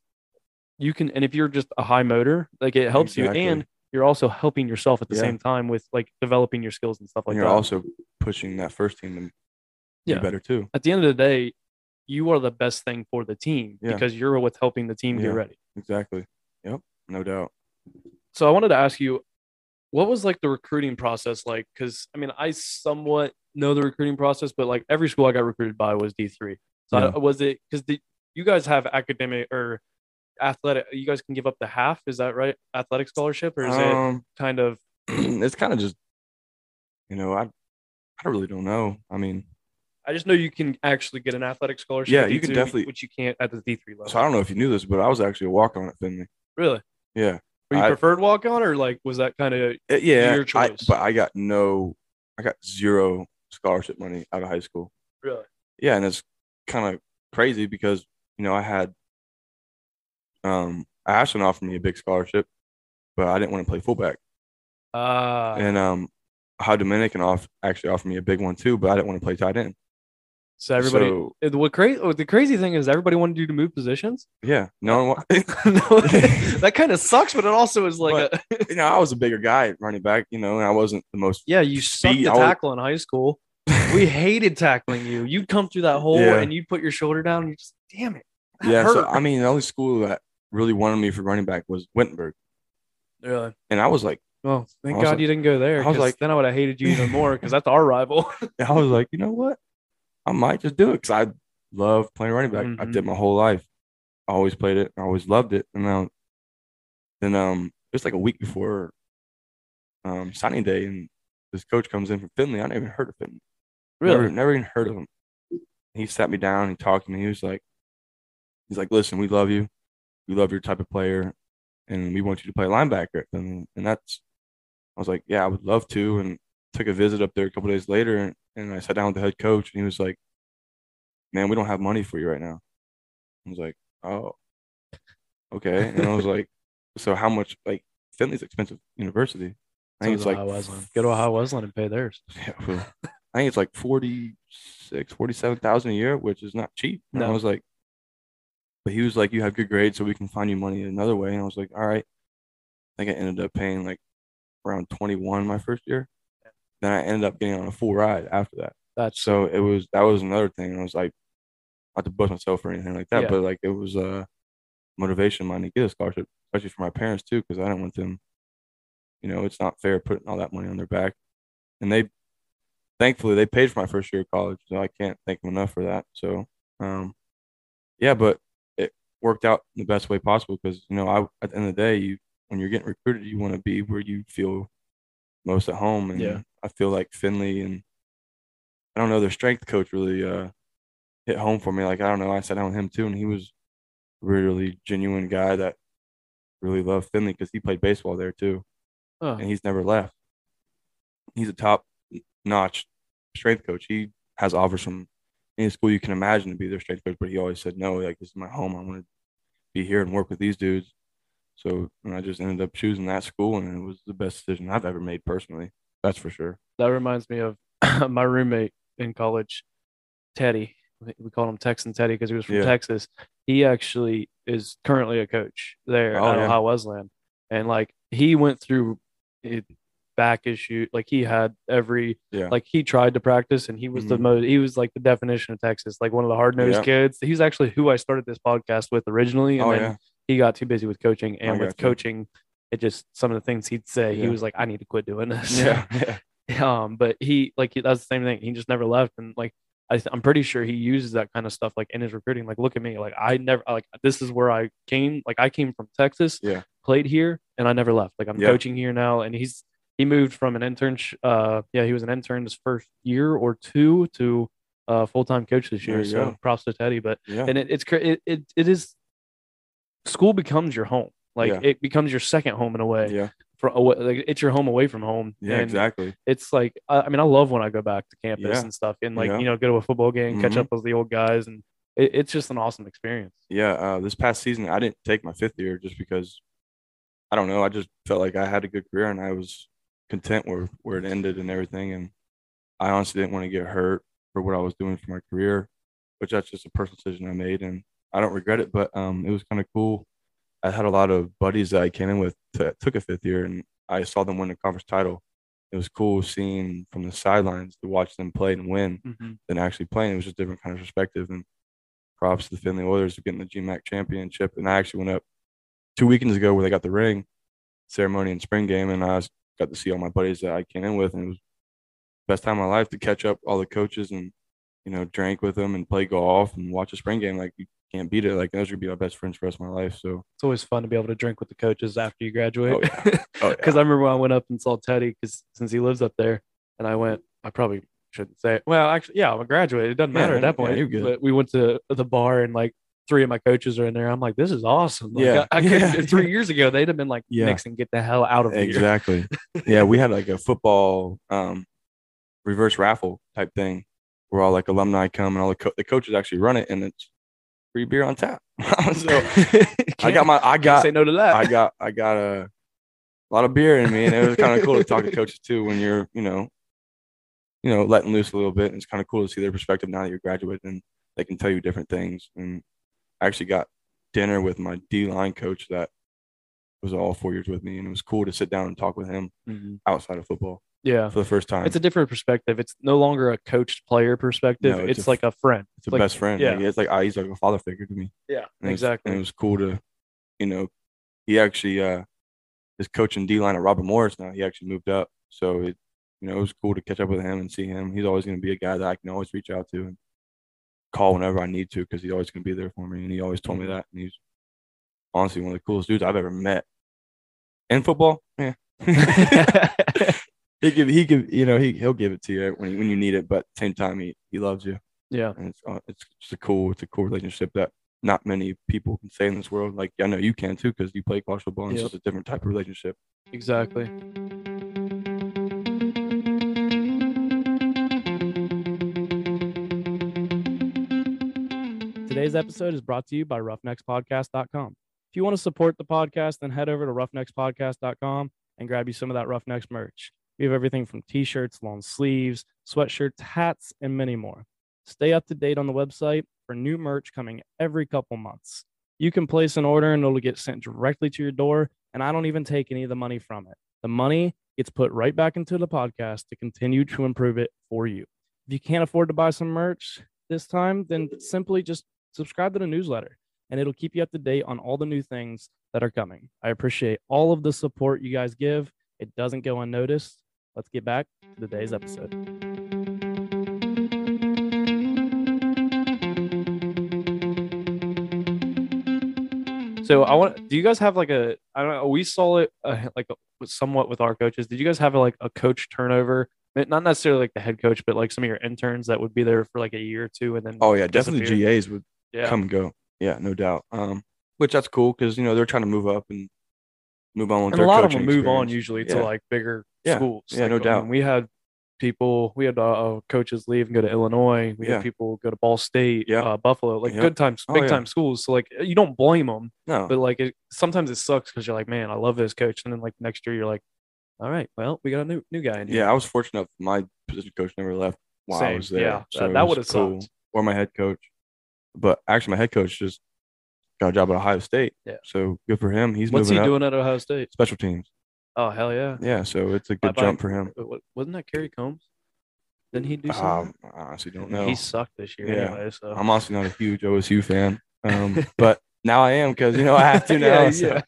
you can. And if you're just a high motor, like it helps Exactly. you, and you're also helping yourself at the Yeah. same time with like developing your skills and stuff like and you're that. also pushing that first team to Yeah. be better too. at the end of the day, you are the best thing for the team Yeah. because you're what's helping the team Yeah. get ready. Exactly. Yep. No doubt. So I wanted to ask you, what was like the recruiting process like? Because I mean, I somewhat know the recruiting process, but like every school I got recruited by was D three. So I- was it because you guys have academic or athletic. You guys can give up the half. Is that right? Athletic scholarship, or is it Um, kind of? [clears throat] it's kind of just, you know, I, I really don't know. I mean, I just know you can actually get an athletic scholarship. Yeah, you can D2, definitely- which you can't at the D three level. so I don't know if you knew this, but I was actually a walk on at Findlay. really, Yeah, were you I- preferred walk on, or like was that kind of? Uh, yeah, Your I- choice. but I got no, I got zero scholarship money out of high school. Really? Yeah, and it's kind of crazy because you know I had, um, Ashland offered me a big scholarship, but I didn't want to play fullback, Ah, and um, Ohio Dominican off actually offered me a big one too, but I didn't want to play tight end. So everybody. So, it- what crazy? Oh, the crazy thing is everybody wanted you to move positions. yeah, no one. [laughs] no, [laughs] that kind of sucks, but it also is like, a, you know, I was a bigger guy running back, you know, and I wasn't the most. yeah, you sucked Speed, the I was- tackle in high school. We [laughs] hated tackling you. You'd come through that hole Yeah. and you'd put your shoulder down. And you just, damn it. yeah, so. I mean, the only school that really wanted me for running back was Wittenberg, really. and I was like, Well, thank God like- you didn't go there. I was like- then I would have hated you even more because that's our rival. I was like, you know what, I might just do it because I love playing running back. I Mhm. did my whole life. I always played it. I always loved it, and then, then um, it was like a week before, um, signing day, and this coach comes in from Findlay. I never even heard of him. Never, never even heard of him. He sat me down. He talked to me. He was like, he's like, listen, we love you. We love your type of player, and we want you to play linebacker. And and that's, I was like, yeah, I would love to. And took a visit up there a couple days later, and, I sat down with the head coach, and he was like, man, we don't have money for you right now. I was like, oh, okay. And I was like, [laughs] so how much? Like Findlay's expensive university. I think it's like Ohio Wesleyan. Go to Ohio Wesleyan and pay theirs. [laughs] yeah, well, I think it's like 46, 47,000 a year, which is not cheap. And I was like, but he was like, you have good grades, so we can find you money another way. And I was like, all right. I think I ended up paying like around 21 my first year. Then I ended up getting on a full ride after that. That's So it was, that was another thing. I was like, not to bust myself or anything like that, Yeah. but like it was a motivation of mine to get a scholarship, especially for my parents too, because I didn't want them, you know, it's not fair putting all that money on their back. And they, thankfully, they paid for my first year of college, so I can't thank them enough for that. So, um, yeah, but it worked out in the best way possible because you know, I at the end of the day, you when you're getting recruited, you want to be where you feel most at home, and Yeah. I feel like Findlay and I don't know their strength coach really uh hit home for me. Like I don't know, I sat down with him too, and he was a really genuine guy that really loved Findlay because he played baseball there too and he's never left. He's a top notch strength coach. He has offers from any school you can imagine to be their strength coach, but he always said no. Like this is my home. I want to be here and work with these dudes. So I just ended up choosing that school, and it was the best decision I've ever made personally. That's for sure. that reminds me of [clears throat] my roommate in college, Teddy. We called him Texan Teddy because he was from Yeah. Texas. He actually is currently a coach there Oh, at yeah. Ohio Wesleyan, and like he went through it, back issue. Like he had every Yeah. like he tried to practice, and he was the Mhm. most. He was like the definition of Texas, like one of the hard nosed Yeah. kids. He's actually who I started this podcast with originally, and oh then yeah, he got too busy with coaching, and with you. coaching, it just some of the things he'd say, he was like, "I need to quit doing this." yeah, [laughs] yeah. um but he like he, that's the same thing he just never left and like I, i'm pretty sure he uses that kind of stuff like in his recruiting like look at me like i never like this is where i came like i came from texas Yeah. played here and i never left like i'm Yeah. coaching here now and he's he moved from an intern uh yeah he was an intern his first year or two to uh full-time coach this year so go. props to teddy but yeah. and it, it's it, it it is school becomes your home like Yeah. it becomes your second home in a way yeah, for away, like it's your home away from home yeah, and exactly. it's like I mean I love when I go back to campus Yeah. and stuff and like Yeah. you know go to a football game, catch Mhm. up with the old guys, and it, it's just an awesome experience. Yeah, uh, this past season I didn't take my fifth year just because I don't know. I just felt like I had a good career and I was content where where it ended and everything. And I honestly didn't want to get hurt for what I was doing for my career, which that's just a personal decision I made, and I don't regret it. But um, it was kind of cool. I had a lot of buddies that I came in with that took a fifth year, and I saw them win the conference title. It was cool seeing from the sidelines to watch them play and win than actually playing. It was just a different kind of perspective. And props to the Findlay Oilers for getting the GMAC championship. And I actually went up two weekends ago where they got the ring ceremony and spring game, and I got to see all my buddies that I came in with, and it was the best time of my life to catch up all the coaches and you know drink with them and play golf and watch a spring game. Like you can't beat it. Like those would be my best friends for the rest of my life. So It's always fun to be able to drink with the coaches after you graduate. Oh, yeah. [laughs] oh, Because I remember when I went up and saw Teddy, because since he lives up there, and I went, I probably shouldn't say it. Well, actually, yeah, I'm a graduate. It doesn't Yeah, matter at that yeah, point. But we went to the bar and like three of my coaches are in there. I'm like, this is awesome. Like, Yeah. I, I could, [laughs] Yeah. three years ago, they'd have been like, Yeah. Nixon, get the hell out of here. exactly. [laughs] yeah, we had like a football um, reverse raffle type thing where all like alumni come and all the co- the coaches actually run it and it's free beer on tap. [laughs] so [laughs] I got my I got say no to that. I got I got a lot of beer in me, and it was kind of cool to talk to coaches too when you're you know, you know, letting loose a little bit. And it's kind of cool to see their perspective now that you're graduated, and they can tell you different things. And I actually got dinner with my D line coach that was all four years with me, and it was cool to sit down and talk with him Mhm. outside of football Yeah. for the first time. It's a different perspective. It's no longer a coached player perspective. No, it's it's a- like a friend. It's a like- best friend. Yeah. Like, it's like ah, he's like a father figure to me. Yeah. And exactly. And it was cool to, you know, he actually uh is coaching D line at Robert Morris now. He actually moved up. So it you know, it was cool to catch up with him and see him. He's always gonna be a guy that I can always reach out to and call whenever I need to because he's always gonna be there for me. And he always told Mm-hmm. me that. And he's honestly one of the coolest dudes I've ever met. In football, yeah. [laughs] [laughs] [laughs] he give he give you know, he he'll give it to you when when you need it, but at the same time he, he loves you yeah. and it's uh, it's just a cool it's a cool relationship that not many people can say in this world. Like I know you can too because you play college football. And. It's just a different type of relationship. Exactly. Today's episode is brought to you by roughneckspodcast.com. If you want to support the podcast, then head over to roughneckspodcast.com and grab you some of that Roughnecks merch. We have everything from t-shirts, long sleeves, sweatshirts, hats, and many more. Stay up to date on the website for new merch coming every couple months. You can place an order and it'll get sent directly to your door, and I don't even take any of the money from it. The money gets put right back into the podcast to continue to improve it for you. If you can't afford to buy some merch this time, then simply just subscribe to the newsletter and it'll keep you up to date on all the new things that are coming. I appreciate all of the support you guys give. It doesn't go unnoticed. Let's get back to today's episode. So I want. Do you guys have like a? I don't know. We saw it uh, like somewhat with our coaches. Did you guys have like a coach turnover? Not necessarily like the head coach, but like some of your interns that would be there for like a year or two, and then Oh yeah, definitely. GAs would yeah, come and go. Yeah, no doubt. Um, which that's cool because you know they're trying to move up and move on with and a lot of them move on usually Yeah. to like bigger Yeah. schools. Yeah, no Like, doubt. when we had people, we had uh, coaches leave and go to Illinois. We Yeah. had people go to Ball State, Yeah. uh, Buffalo, like good times, Oh, big yeah. time schools. So like you don't blame them, No, but like it, sometimes it sucks because you're like, man, I love this coach, and then like next year you're like, all right, well, we got a new new guy in here. yeah, I was fortunate enough. My position coach never left while I was there. yeah. so That- that was would've sucked. Or my head coach, but actually my head coach just got a job at Ohio State. Yeah. So good for him. He's What's he up. doing at Ohio State? Special teams. Oh hell yeah! Yeah, so it's a good Bye-bye. jump for him. Uh, Wasn't that Kerry Coombs? Didn't he do something? Um, I honestly don't know. He sucked this year Yeah. anyway. So I'm honestly not a huge OSU fan, um, [laughs] but now I am because you know I have to [laughs] now. Yeah, so yeah.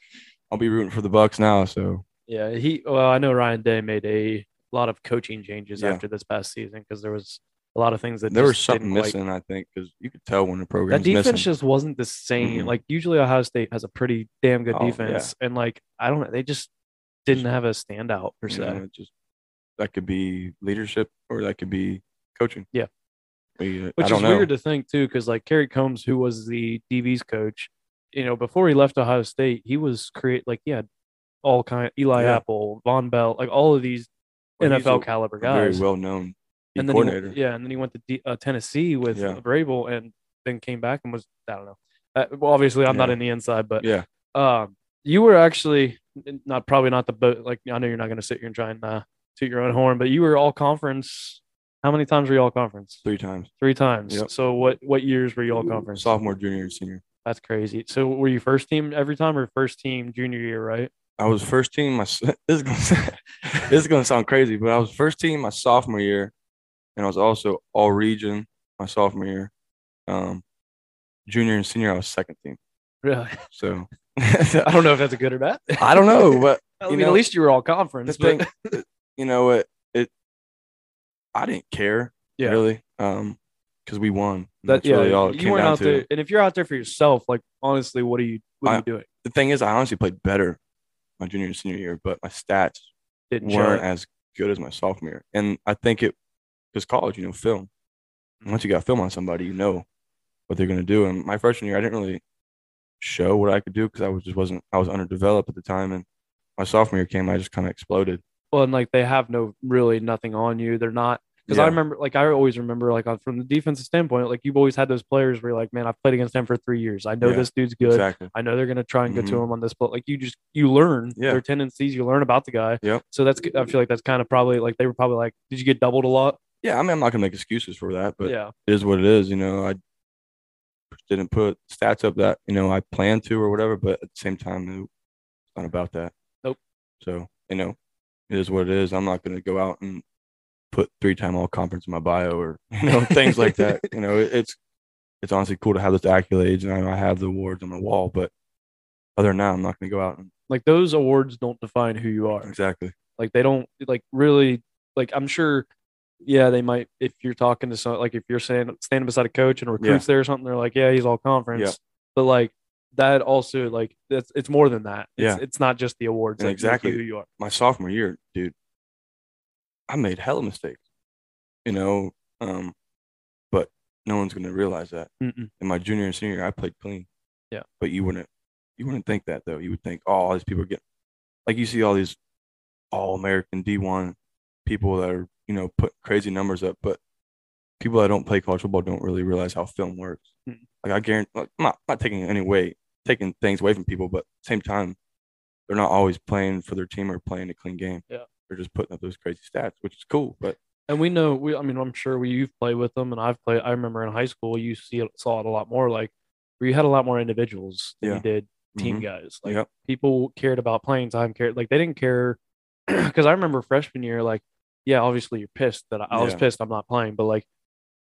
I'll be rooting for the Bucks now. So Yeah, he. Well, I know Ryan Day made a lot of coaching changes Yeah. after this past season because there was a lot of things that there was something didn't quite- missing, I think, because you could tell when the program That defense missing. just wasn't the same. Mhm. Like usually Ohio State has a pretty damn good Oh, yeah. defense, and like I don't know, they just didn't have a standout per se. know, just that could be leadership or that could be coaching. Yeah. We, Which is know. weird to think too, because like Kerry Coombs, who was the DB's coach, you know, before he left Ohio State, he was create like he had all kind Eli Yeah. Apple, Vonn Bell, like all of these Well, NFL caliber very guys. well known and then coordinator. went- yeah, and then he went to D, uh, Tennessee with Yeah. Vrabel, and then came back and was I don't know. Uh, well, obviously, I'm not in the inside, but yeah. um, you were actually not probably not the boat. Like I know you're not going to sit here and try and uh, toot your own horn, but you were all conference. How many times were you all conference? Three times. Three times. Yep. So what what years were you all conference? Sophomore, junior, senior. That's crazy. So were you first team every time or first team junior year, right? I was first team. My [laughs] this is gonna [laughs] this is gonna sound crazy, but I was first team my sophomore year, and I was also all region my sophomore year. Um, junior and senior, I was second team. Really? So [laughs] I don't know if that's a good or bad. I don't know, but [laughs] I mean, know, at least you were all conference. thing, but- [laughs] you know, it it I didn't care Yeah. really, um, because we won. That That's really yeah, all it you weren't out to. there, and if you're out there for yourself, like honestly, what are you what are I- you doing? The thing is, I honestly played better my junior and senior year, but my stats Didn't weren't as good as my sophomore year. And I think it because college, you know, film. Once you got film on somebody, you know what they're gonna do. And my freshman year, I didn't really show what I could do because I was just wasn't I was underdeveloped at the time. And my sophomore year came, I just kind of exploded. Well, and like they have no really nothing on you. They're not because I remember like I always remember like from the defensive standpoint, like you've always had those players where you're like, man, I've played against them for three years. I know Yeah, this dude's good. Exactly. I know they're gonna try and get to Mhm. him on this, but like you just you learn Yeah. their tendencies, you learn about the guy. Yep. So that's I feel like that's kind of probably like they were probably like, did you get doubled a lot? Yeah, I mean, I'm not gonna make excuses for that, but yeah. it is what it is. You know, I didn't put stats up that you know I planned to or whatever, but at the same time, it's not about that. Nope. So you know, it is what it is. I'm not gonna go out and put three time all conference in my bio or [laughs] you know things like that. [laughs] You know, it, it's it's honestly cool to have those accolades and I, I have the awards on the wall, but other than that, I'm not gonna go out and Like those awards don't define who you are. exactly. Like they don't like really like I'm sure yeah, they might if you're talking to some like if you're saying standing beside a coach and recruits there or something, they're like, Yeah, he's all conference. Yeah. But like that also like that's it's more than that. It's, Yeah. it's not just the awards And that make you exactly. who you are. my sophomore year, dude, I made hella mistakes, you know, um, but no one's gonna realize that. Mm-mm. In my junior and senior year, I played clean. Yeah. But you wouldn't, you wouldn't think that though. You would think, oh, all these people are getting, like you see all these all American D1 people that are, you know, put crazy numbers up, but people that don't play college football don't really realize how film works. Mm. Like I guarantee, like, I'm not, not taking any way, taking things away from people, but at the same time, they're not always playing for their team or playing a clean game. Yeah. They're just putting up those crazy stats, which is cool. But And we know we I mean I'm sure we you've played with them and I've played I remember in high school you see it, saw it a lot more like where you had a lot more individuals than you did team mhm, guys. Like Yep. people cared about playing time, cared like they didn't care [clears throat] because I remember freshman year, like, yeah, obviously you're pissed that I, I was Yeah. pissed I'm not playing, but like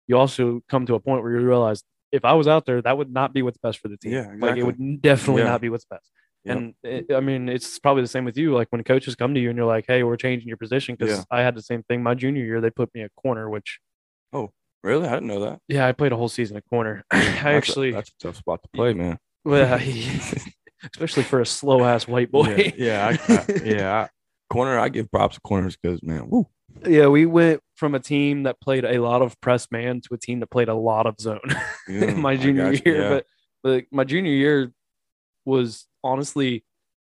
you also come to a point where you realize if I was out there, that would not be what's best for the team. Yeah, Like it would definitely Yeah. not be what's best. Yep. And it, I mean, it's probably the same with you. Like when coaches come to you and you're like, "Hey, we're changing your position," because Yeah. I had the same thing my junior year. They put me at corner, which oh, really, I didn't know that. yeah, I played a whole season at corner. [clears throat] I That's a- actually, that's a tough spot to play, man. well, [laughs] [laughs] especially for a slow ass white boy. Yeah, yeah, I, I, yeah. I, corner, I give props to corners because man, woo, Yeah, we went from a team that played a lot of press man to a team that played a lot of zone [laughs] yeah, my junior year. yeah. But but my junior year was honestly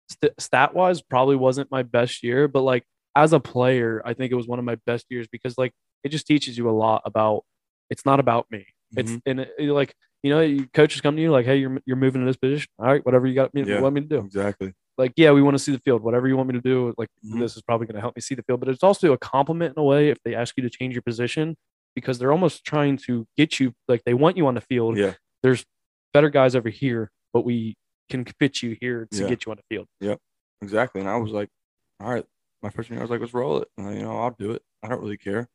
st- stat wise probably wasn't my best year, but like as a player, I think it was one of my best years because like it just teaches you a lot about. It's not about me. It's Mhm, and it, it, like you know, coaches come to you like, hey, you're you're moving to this position. All right, whatever you got me Yeah. want me to do exactly. Like, yeah, we want to see the field. Whatever you want me to do, like Mhm. this is probably going to help me see the field. But it's also a compliment in a way if they ask you to change your position because they're almost trying to get you like they want you on the field. Yeah, There's better guys over here, but we can fit you here to Yeah. get you on the field. Yep. Exactly. And I was like, all right, my freshman year, I was like, let's roll it. You know, I'll do it. I don't really care.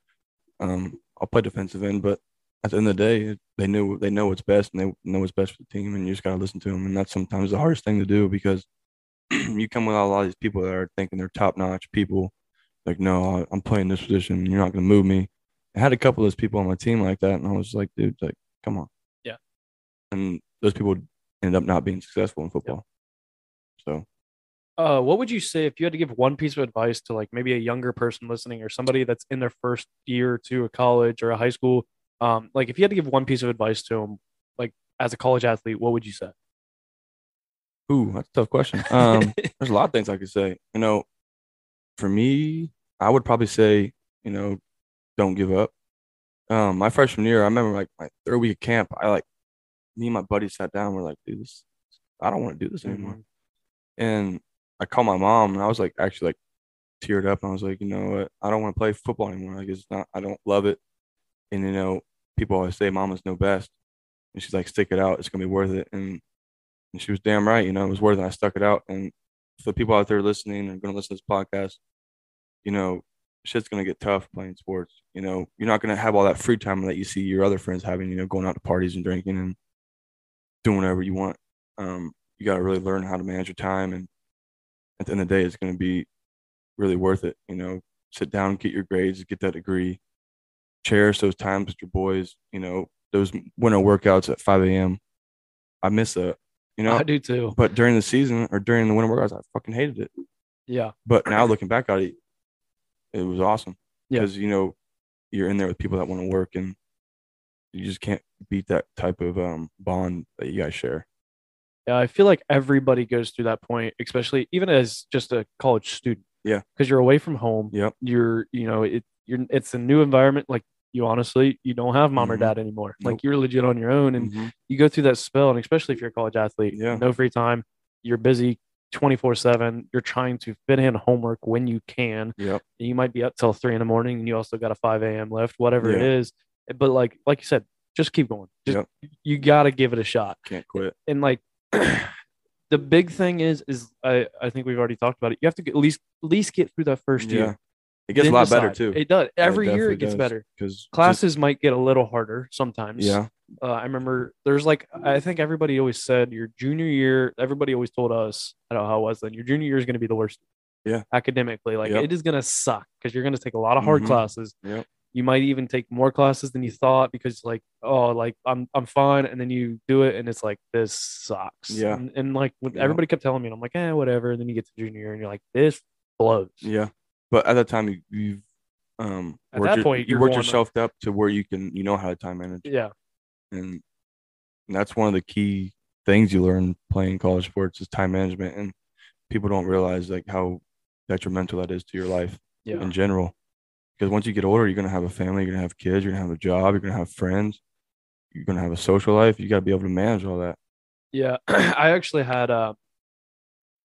Um, I'll play defensive end, but at the end of the day, they knew they know what's best and they know what's best for the team, and you just gotta listen to them. And that's sometimes the hardest thing to do because [clears throat] you come with a lot of these people that are thinking they're top notch people. Like, no, I'm playing this position. You're not gonna move me. I had a couple of those people on my team like that, and I was like, dude, like, come on. Yeah. And those people ended up not being successful in football. So Uh, what would you say if you had to give one piece of advice to like maybe a younger person listening or somebody that's in their first year or two of college or a high school? Um, like if you had to give one piece of advice to them, like as a college athlete, what would you say? Ooh, that's a tough question. Um, [laughs] there's a lot of things I could say. You know, for me, I would probably say, you know, don't give up. Um, my freshman year, I remember like my third week of camp, I like me and my buddy sat down. We're like, dude, this, I don't want to do this anymore. And I called my mom, and I was like, actually, like, teared up, and I was like, you know what, I don't want to play football anymore. Like, it's not, I don't love it. And you know, people always say, "Mama's know best," and she's like, stick it out. It's gonna be worth it. And and she was damn right. You know, it was worth it. I stuck it out. And for the people out there listening and going to listen to this podcast, you know, shit's going to get tough playing sports. You know, you're not going to have all that free time that you see your other friends having, you know, going out to parties and drinking and doing whatever you want. Um, you got to really learn how to manage your time. And at the end of the day, it's going to be really worth it. You know, sit down, get your grades, get that degree, cherish those times with your boys. You know, those winter workouts at 5 a.m. I miss that, you know. I do too. But during the season or during the winter workouts, I fucking hated it. Yeah. But now looking back at it, it was awesome Yeah. because you know you're in there with people that want to work, and you just can't beat that type of um, bond that you guys share. Yeah, I feel like everybody goes through that point, especially even as just a college student. Yeah. Because you're away from home. Yep. You're, you know, it you're it's a new environment. Like you honestly, you don't have mom or Mhm. dad anymore. Like you're legit on your own and Mhm. you go through that spell, and especially if you're a college athlete, Yeah. no free time, you're busy 24 7. You're trying to fit in homework when you can. Yep. You might be up till three in the morning and you also got a 5 a.m. lift, whatever it Yeah. is. But like like you said, just keep going. Just Yep. you gotta give it a shot Can't quit. and like [clears throat] the big thing is is I I think we've already talked about it. You have to get, at least at least get through that first year. It gets a lot better too. It does. Every year it gets does. better. because Classes might get a little harder sometimes. yeah, Uh, I remember there's like I think everybody always said your junior year. Everybody always told us I don't know how it was then. Your junior year is going to be the worst. Yeah. Academically, like Yep. it is going to suck because you're going to take a lot of hard Mhm. classes. Yep. You might even take more classes than you thought because like oh like I'm I'm fine and then you do it and it's like this sucks. Yeah. And, and like Yeah. everybody kept telling me and I'm like eh whatever. And then you get to junior year and you're like this blows. yeah. But at that time, you you've um At worked that your- point, you worked yourself up to where you can you know how to time manage, Yeah. and that's one of the key things you learn playing college sports is time management, and people don't realize like how detrimental that is to your life Yeah. in general. Because once you get older, you're gonna have a family, you're gonna have kids, you're gonna have a job, you're gonna have friends, you're gonna have a social life. You gotta be able to manage all that. Yeah, [clears throat] I actually had uh,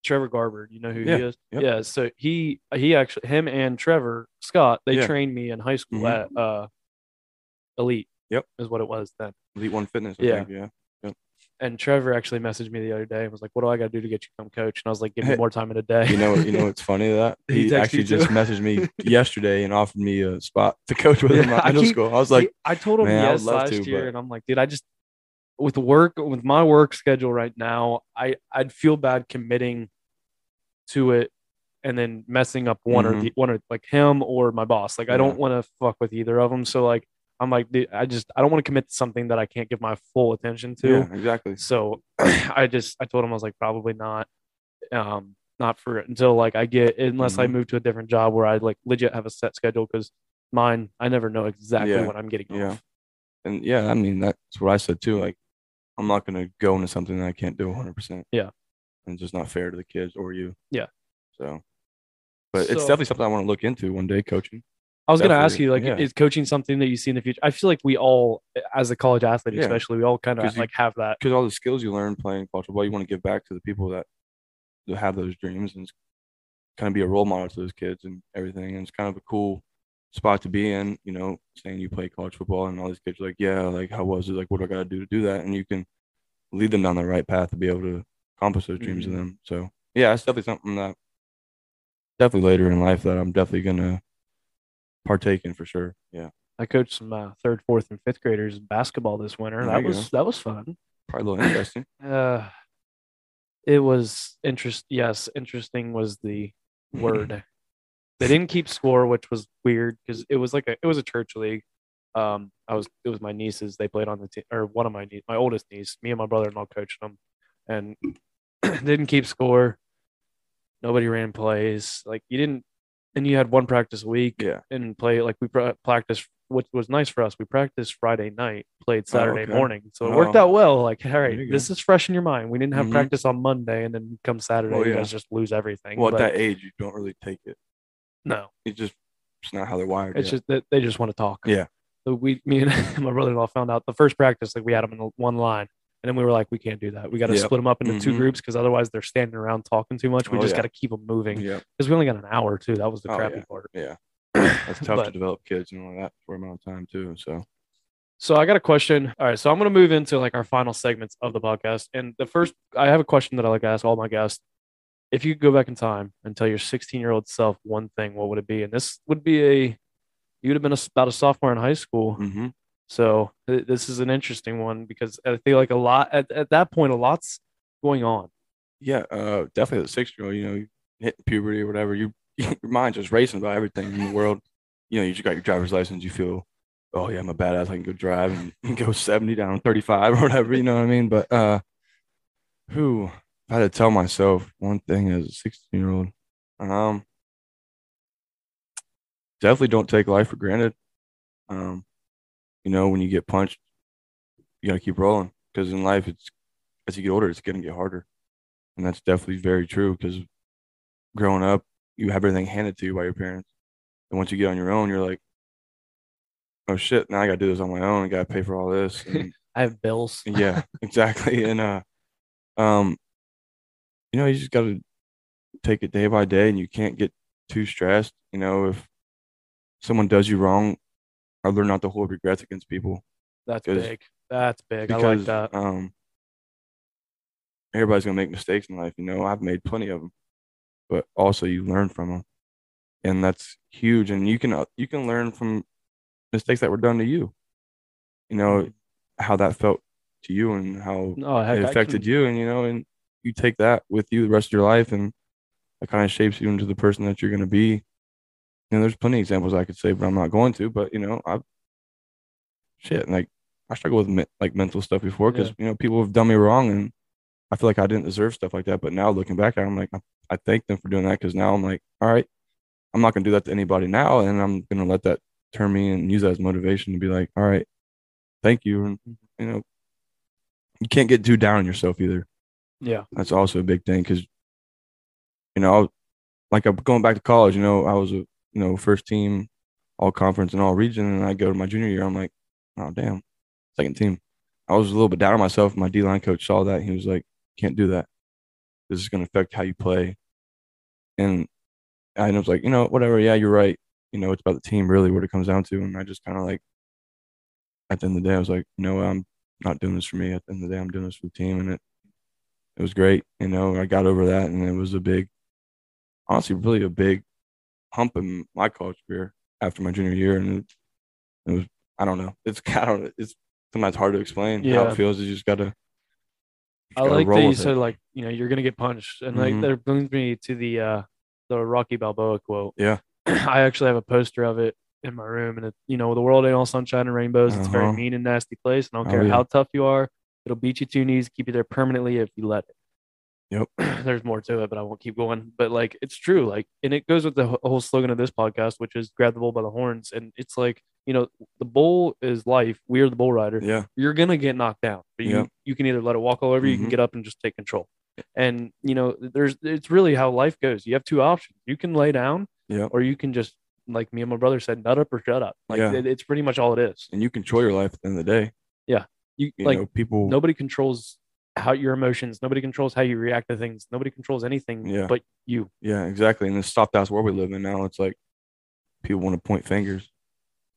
Trevor Garber. You know who Yeah, he is? yep. Yeah. So he he actually him and Trevor Scott they Yeah. trained me in high school Mhm. at uh, Elite. Yep. is what it was then. Elite One Fitness, I Yeah. think, yeah. And Trevor actually messaged me the other day and was like, "What do I got to do to get you to come coach?" And I was like, "Give me more time in a day." You know, you know, [laughs] it's funny that [laughs] He he, actually just messaged me [laughs] yesterday and offered me a spot to coach with him Yeah, at I middle keep- school. I was like, I told him "Man, I would yes last to, year, but-" and I'm like, dude, I just with work with my work schedule right now, I I'd feel bad committing to it and then messing up one or Mhm. the one or like him or my boss. Like I don't want to fuck with either of them. So like I'm like, I just I don't want to commit to something that I can't give my full attention to. yeah, exactly. So [clears throat] I just I told him I was like probably not um not for until like I get unless I Mhm. move to a different job where I like legit have a set schedule because mine I never know exactly Yeah. when I'm getting Yeah. off. And yeah, I mean, that's what I said too. Like, I'm not going to go into something that I can't do 100%. Yeah. And it's just not fair to the kids or you. Yeah. So, but So- it's definitely something I want to look into one day, coaching. I was gonna ask Definitely, you like yeah. is coaching something that you see in the future? I feel like we all as a college athlete Yeah. especially we all kind of you- like have that. Because all the skills you learn playing college football, you want to give back to the people that, that have those dreams and kind of be a role model to those kids and everything. And it's kind of a cool spot to be in, you know, saying you play college football and all these kids are like, yeah, like, how was it? Like, what do I got to do to do that? And you can lead them down the right path to be able to accomplish those dreams Mhm. of them. So, yeah, it's definitely something that definitely later in life that I'm definitely going to partake in for sure. Yeah. I coached some uh, third, fourth, and fifth graders basketball this winter. There that was that was fun. Probably a little interesting. [sighs] Uh, it was interest. Yes, interesting was the [laughs] word. They didn't keep score, which was weird because it was like a it was a church league. Um, I was it was my nieces. They played on the team, or one of my niece, my oldest niece. Me and my brother-in-law coached them, and [clears throat] didn't keep score. Nobody ran plays. Like you didn't, and you had one practice a week Yeah. and play like we pra- practiced. What was nice for us, we practiced Friday night, played Saturday okay. morning, so it worked Oh. out well. Like, all right, this is fresh in your mind. We didn't have Mhm. practice on Monday, and then come Saturday, Well, you guys just lose everything. Well, at that age, you don't really take it. No, It's just, it's not how they're wired. it's yet. just that they just want to talk. Yeah. So we, me and [laughs] my brother-in-law found out the first practice, like we had them in the one line, and then we were like, we can't do that. We got to Yep. split them up into two Mhm. groups because otherwise they're standing around talking too much. We Oh, just yeah. got to keep them moving yeah. because we only got an hour too. That was the Oh, crappy yeah. part. Yeah. [coughs] That's tough to develop kids and all that for a amount of time too. So So I got a question. All right, so I'm going to move into like our final segments of the podcast, and the first, I have a question that I like to ask all my guests. If you could go back in time and tell your 16 year old self one thing, what would it be? And this would be a, you'd have been a, about a sophomore in high school. hmm So th- this is an interesting one because I feel like a lot at, at that point, a lot's going on. yeah, uh, definitely the six year old, you know, hitting puberty or whatever, you [laughs] your mind's just racing about everything in the world. You know, you just got your driver's license, you feel oh yeah, I'm a badass. I can go drive and [laughs] go 70 down 35 or whatever. You know what I mean? But uh, who if I had to tell myself one thing as a 16 year old, um, definitely don't take life for granted. Um, you know, when you get punched, you got to keep rolling because in life, it's as you get older, it's going to get harder, and that's definitely very true. Because growing up, you have everything handed to you by your parents, and once you get on your own, you're like, oh shit, now I got to do this on my own. I got to pay for all this. And, [laughs] I have bills. yeah, [laughs] exactly. And uh, um, you know, you just got to take it day by day, and you can't get too stressed. You know, if someone does you wrong, I learn not to hold regrets against people That's big. That's big. I like that. um, everybody's gonna make mistakes in life. You know, I've made plenty of them, but also you learn from them, and that's huge. And you can uh, you can learn from mistakes that were done to you. You know how that felt to you and how Oh, heck, it affected can- you, and you know, and you take that with you the rest of your life, and it kind of shapes you into the person that you're gonna be. You know, there's plenty of examples I could say, but I'm not going to. But you know, I've shit like I struggle with me- like mental stuff before because Yeah. you know people have done me wrong, and I feel like I didn't deserve stuff like that. But now looking back I'm like, I, I thank them for doing that because now I'm like, all right, I'm not gonna do that to anybody now, and I'm gonna let that turn me and use that as motivation to be like, all right, thank you, and mm-hmm. you know, you can't get too down on yourself either. Yeah. That's also a big thing because, you know, like I'm going back to college. You know, I was a you know first team, all conference and all region, and I go to my junior year. I'm like, oh damn, second team. I was a little bit down on myself. My D line coach saw that. He was like, can't do that. This is going to affect how you play. And I was like, you know, whatever. Yeah, you're right. You know, it's about the team really, what it comes down to. And I just kind of like, at the end of the day, I was like, no, I'm not doing this for me. At the end of the day, I'm doing this for the team, and it it was great. You know, I got over that, and it was a big, honestly, really a big hump in my college career after my junior year, and it, it was I don't know. It's [laughs] I don't. It's sometimes hard to explain how Yeah. it feels. You just gotta. you just I gotta like that you with it. said like you know you're gonna get punched, and like Mhm. that brings me to the uh the Rocky Balboa quote. Yeah. [clears throat] I actually have a poster of it in my room, and it you know the world ain't all sunshine and rainbows. It's a very Uh-huh. mean and nasty place, and I don't Oh, care yeah. how tough you are, it'll beat you to your knees, keep you there permanently if you let it. Yep. [clears throat] There's more to it, but I won't keep going. But like it's true, like, and it goes with the whole slogan of this podcast, which is "Grab the bull by the horns," and it's like you know the bull is life. We are the bull rider Yeah. you're gonna get knocked down. But you Yeah. you can either let it walk all over you, you can Mhm. get up and just take control. And you know, there's it's really how life goes. You have two options. You can lay down, Yeah. or you can just like me and my brother said, nut up or shut up. Like Yeah. it- it's pretty much all it is. And you control your life at the end of the day. You, You like know, people. nobody controls how your emotions. Nobody controls how you react to things. Nobody controls anything Yeah. but you. Yeah, exactly. and this soft ass where we live in now, it's like people want to point fingers.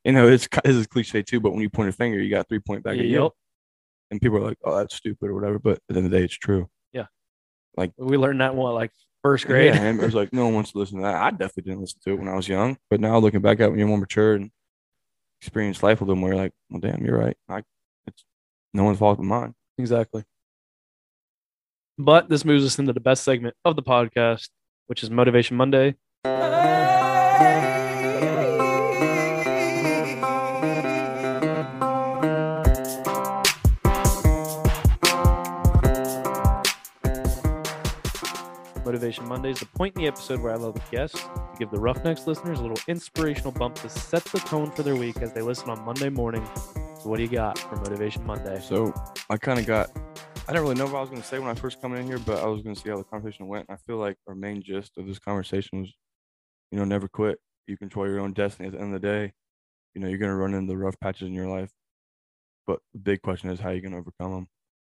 You know, it's this is cliche too, but when you point a finger, you got three point back at you, Yep. and people are like, "Oh, that's stupid" or whatever. But at the end of the day, it's true. Yeah like we learned that one like first grade. Yeah, and it was like no one wants to listen to that. I definitely didn't listen to it when I was young, but now looking back at it when you're more mature and experience life a little more, you're like, well, damn, you're right. I, it's no one's fault but mine. Exactly. But this moves us into the best segment of the podcast, which is Motivation Monday. Motivation Monday is the point in the episode where I love a guest to give the Roughnecks listeners a little inspirational bump to set the tone for their week as they listen on Monday morning. What do you got for Motivation Monday? So I kind of got. I didn't really know what I was going to say when I first come in here, but I was going to see how the conversation went. I feel like our main gist of this conversation was, you know, never quit. You control your own destiny. At the end of the day, you know, you're going to run into rough patches in your life, but the big question is how are you going to overcome them.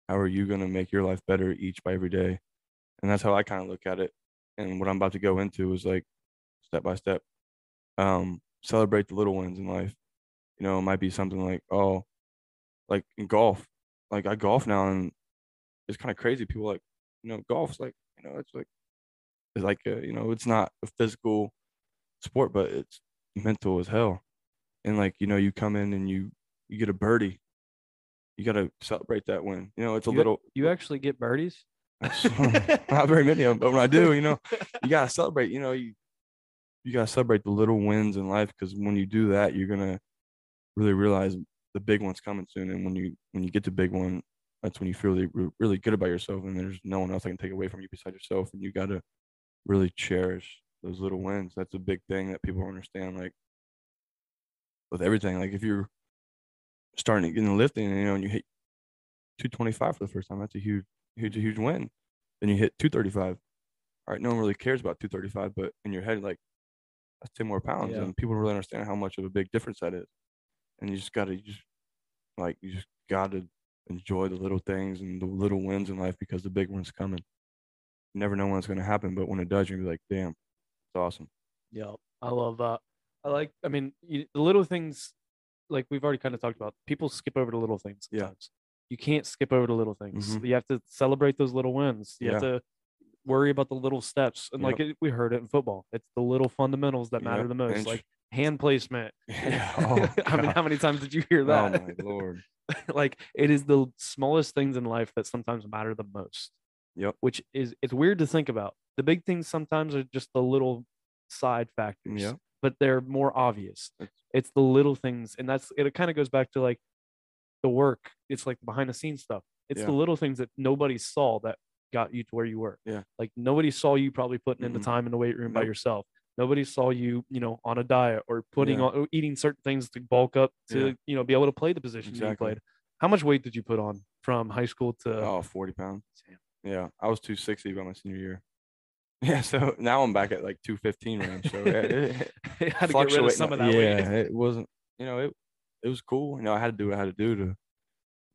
How are you going to make your life better each by every day? And that's how I kind of look at it. And what I'm about to go into is like step by step. Um, celebrate the little wins in life. You know, it might be something like, oh, like in golf, like I golf now and it's kind of crazy. People like, you know, golf's like, you know, it's like, it's like, a, you know, it's not a physical sport, but it's mental as hell. And like, you know, you come in and you, you get a birdie. You got to celebrate that win. You know, it's a You- little, You actually get birdies? [laughs] [laughs] not very many of them, but when I do, you know, you gotta celebrate. You know, you you gotta celebrate the little wins in life because when you do that, you're gonna really realize the big one's coming soon. And when you when you get the big one, that's when you feel really, really good about yourself, and there's no one else that can take away from you besides yourself. And you got to really cherish those little wins. That's a big thing that people understand. Like with everything, like if you're starting to get in lifting, and you know, and you hit 225 for the first time, that's a huge, huge, huge win. Then you hit 235. All right, no one really cares about 235, but in your head, like that's 10 more pounds, Yeah. and people don't really understand how much of a big difference that is. And you just got to, just like, you just got to enjoy the little things and the little wins in life because the big one's coming. You never know when it's going to happen, but when it does, you're gonna be like, damn, it's awesome. Yeah, I love that. I like. I mean, you, the little things, like we've already kind of talked about. People skip over the little things. Yeah. You can't skip over the little things. Mhm. You have to celebrate those little wins. You have to worry about the little steps. And like it, we heard it in football, it's the little fundamentals that matter Yep. the most, And like hand placement. [laughs] [laughs] Yeah. Oh, I mean, how many times did you hear that? Oh my lord. [laughs] like it is the smallest things in life that sometimes matter the most. Yep. Which is it's weird to think about. The big things sometimes are just the little side factors. Yep. But they're more obvious. It's- the little things, and that's it. Kind of goes back to like the work. It's like behind the scenes stuff. It's the little things that nobody saw that got you to where you were. Yeah. Like nobody saw you probably putting in the Mhm. time in the weight room by yourself. Nobody saw you, you know, on a diet or putting Yeah. on eating certain things to bulk up to, Yeah. you know, be able to play the position that you played. How much weight did you put on from high school to? Oh, 40 pounds. Damn. Yeah. I was 260 by my senior year. [laughs] Yeah. So now I'm back at like 215 range. So yeah, it, it [laughs] had to get rid of some of that yeah, weight. it wasn't, you know, it, it was cool. You know, I had to do what I had to do to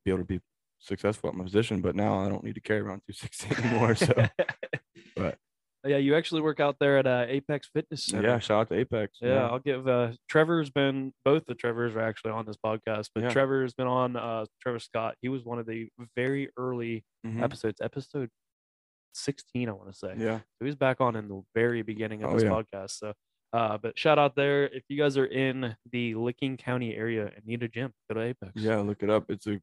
be able to be successful at my position, but now I don't need to carry around 260 [laughs] anymore. So but- yeah, you actually work out there at uh, Apex Fitness Center. yeah, shout out to Apex. Yeah, I'll give uh Trevor's been both the Trevors are actually on this podcast, but Yeah. Trevor's been on uh Trevor Scott. He was one of the very early Mhm. episodes, episode 16, I want to say. Yeah. So he's back on in the very beginning of Oh, this yeah. podcast. So uh but shout out there. If you guys are in the Licking County area and need a gym, go to Apex. Yeah. Look it up. It's a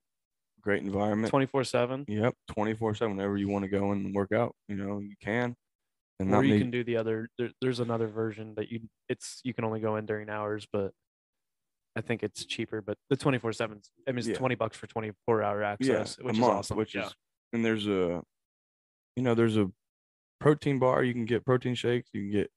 great environment. 24 7. Yep. 24 7. Whenever you want to go and work out, you know, you can. And Or you need- can do the other there, there's another version that you it's you can only go in during hours, but I think it's cheaper. But the 24 7 I mean it's Yeah. 20 bucks for 24 hour access, which is awesome. Which yeah. is, and there's a, you know, there's a protein bar. You can get protein shakes. You can get,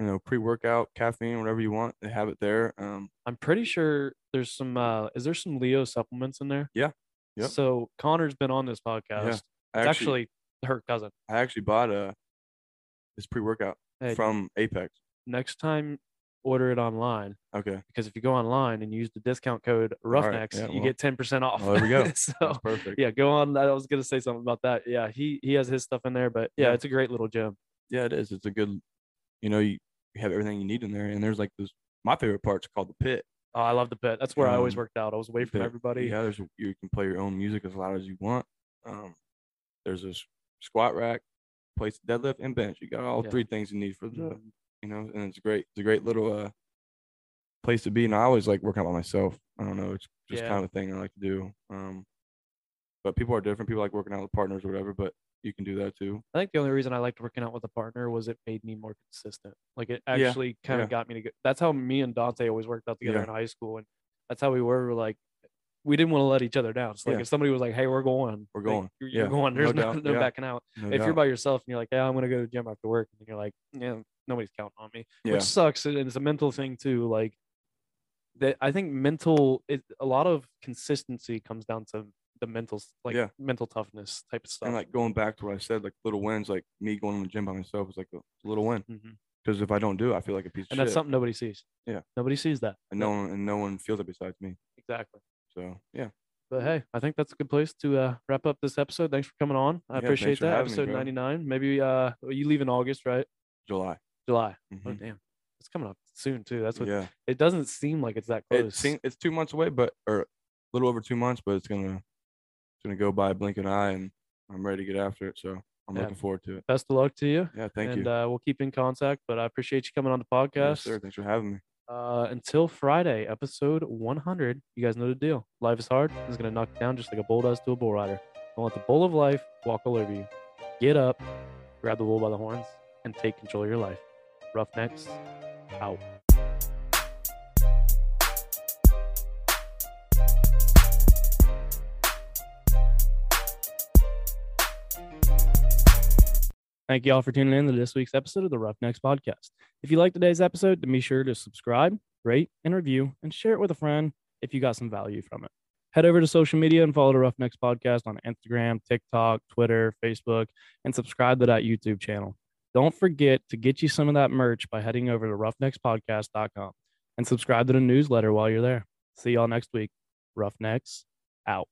you know, pre workout, caffeine, whatever you want. They have it there. Um, I'm pretty sure there's some uh is there some Leo supplements in there? Yeah. Yep. So Connor's been on this podcast. I It's actually, actually her cousin. I actually bought a this pre workout Hey, from Apex. next time order it online Okay. because if you go online and use the discount code Roughnecks, yeah, you well- get 10% off. Well, there we go. [laughs] so That's perfect. yeah, go on. I was gonna say something about that. Yeah, he he has his stuff in there, but yeah, Yeah. it's a great little gym. Yeah, it is. It's a good, you know, you, you have everything you need in there. And there's like this, my favorite part's called the pit. Oh, I love the pit. That's where I always Um, worked out. I was away from everybody. Yeah, there's you can play your own music as loud as you want. Um, there's this squat rack, place deadlift and bench. You got all Yeah. three things you need for the, Mhm. you know, and it's great. It's a great little uh place to be. And I always like working out by myself. I don't know, it's just Yeah. kind of a thing I like to do. Um, but people are different. People like working out with partners or whatever. But you can do that too. I think the only reason I liked working out with a partner was it made me more consistent. Like it Yeah, actually kind of yeah. got me to get. That's how me and Dante always worked out together Yeah. in high school, and that's how we were. Like we didn't want to let each other down. So like Yeah. if somebody was like, "Hey, we're going," We're like, going. you're, you're going. There's no, doubt. no Yeah. backing out. No if you're by yourself and you're like, "Yeah, I'm gonna go to the gym after work," and you're like, "Yeah, nobody's counting on me," yeah, which sucks, and it's a mental thing too. Like that, I think mental. It, a lot of consistency comes down to the mental, like Yeah. mental toughness type of stuff. and like going back to what I said, like little wins, like me going to the gym by myself is like a, little win. Mhm. Because if I don't do it, I feel like a piece of and shit. that's something nobody sees. Yeah. nobody sees that. and no one and no one feels it besides me. Exactly. So yeah, But hey, I think that's a good place to uh, wrap up this episode. Thanks for coming on. I Yeah, appreciate that. having me, Episode 99. Maybe uh, you leave in August, right? July. July. Oh, Mhm. damn. It's coming up soon, too. That's what yeah, it doesn't seem like it's that close. it seem, it's two months away, but or a little over two months, but it's gonna it's gonna go by blink an eye, and I'm ready to get after it. So I'm Yeah. looking forward to it. Best of luck to you. Yeah, thank and you. Uh, we'll keep in contact. But I appreciate you coming on the podcast. Yes, sir. Thanks for having me. Uh, until Friday, episode 100. You guys know the deal. Life is hard. It's going to knock you down just like a bull does to a bull rider. Don't let the bull of life walk all over you. Get up, grab the bull by the horns, and take control of your life. Roughnecks, out. Thank you all for tuning in to this week's episode of the Roughnecks Podcast. If you like today's episode, then be sure to subscribe, rate, and review, and share it with a friend if you got some value from it. Head over to social media and follow the Roughnecks Podcast on Instagram, TikTok, Twitter, Facebook, and subscribe to that YouTube channel. Don't forget to get you some of that merch by heading over to roughneckspodcast.com and subscribe to the newsletter while you're there. See y'all next week. Roughnecks out.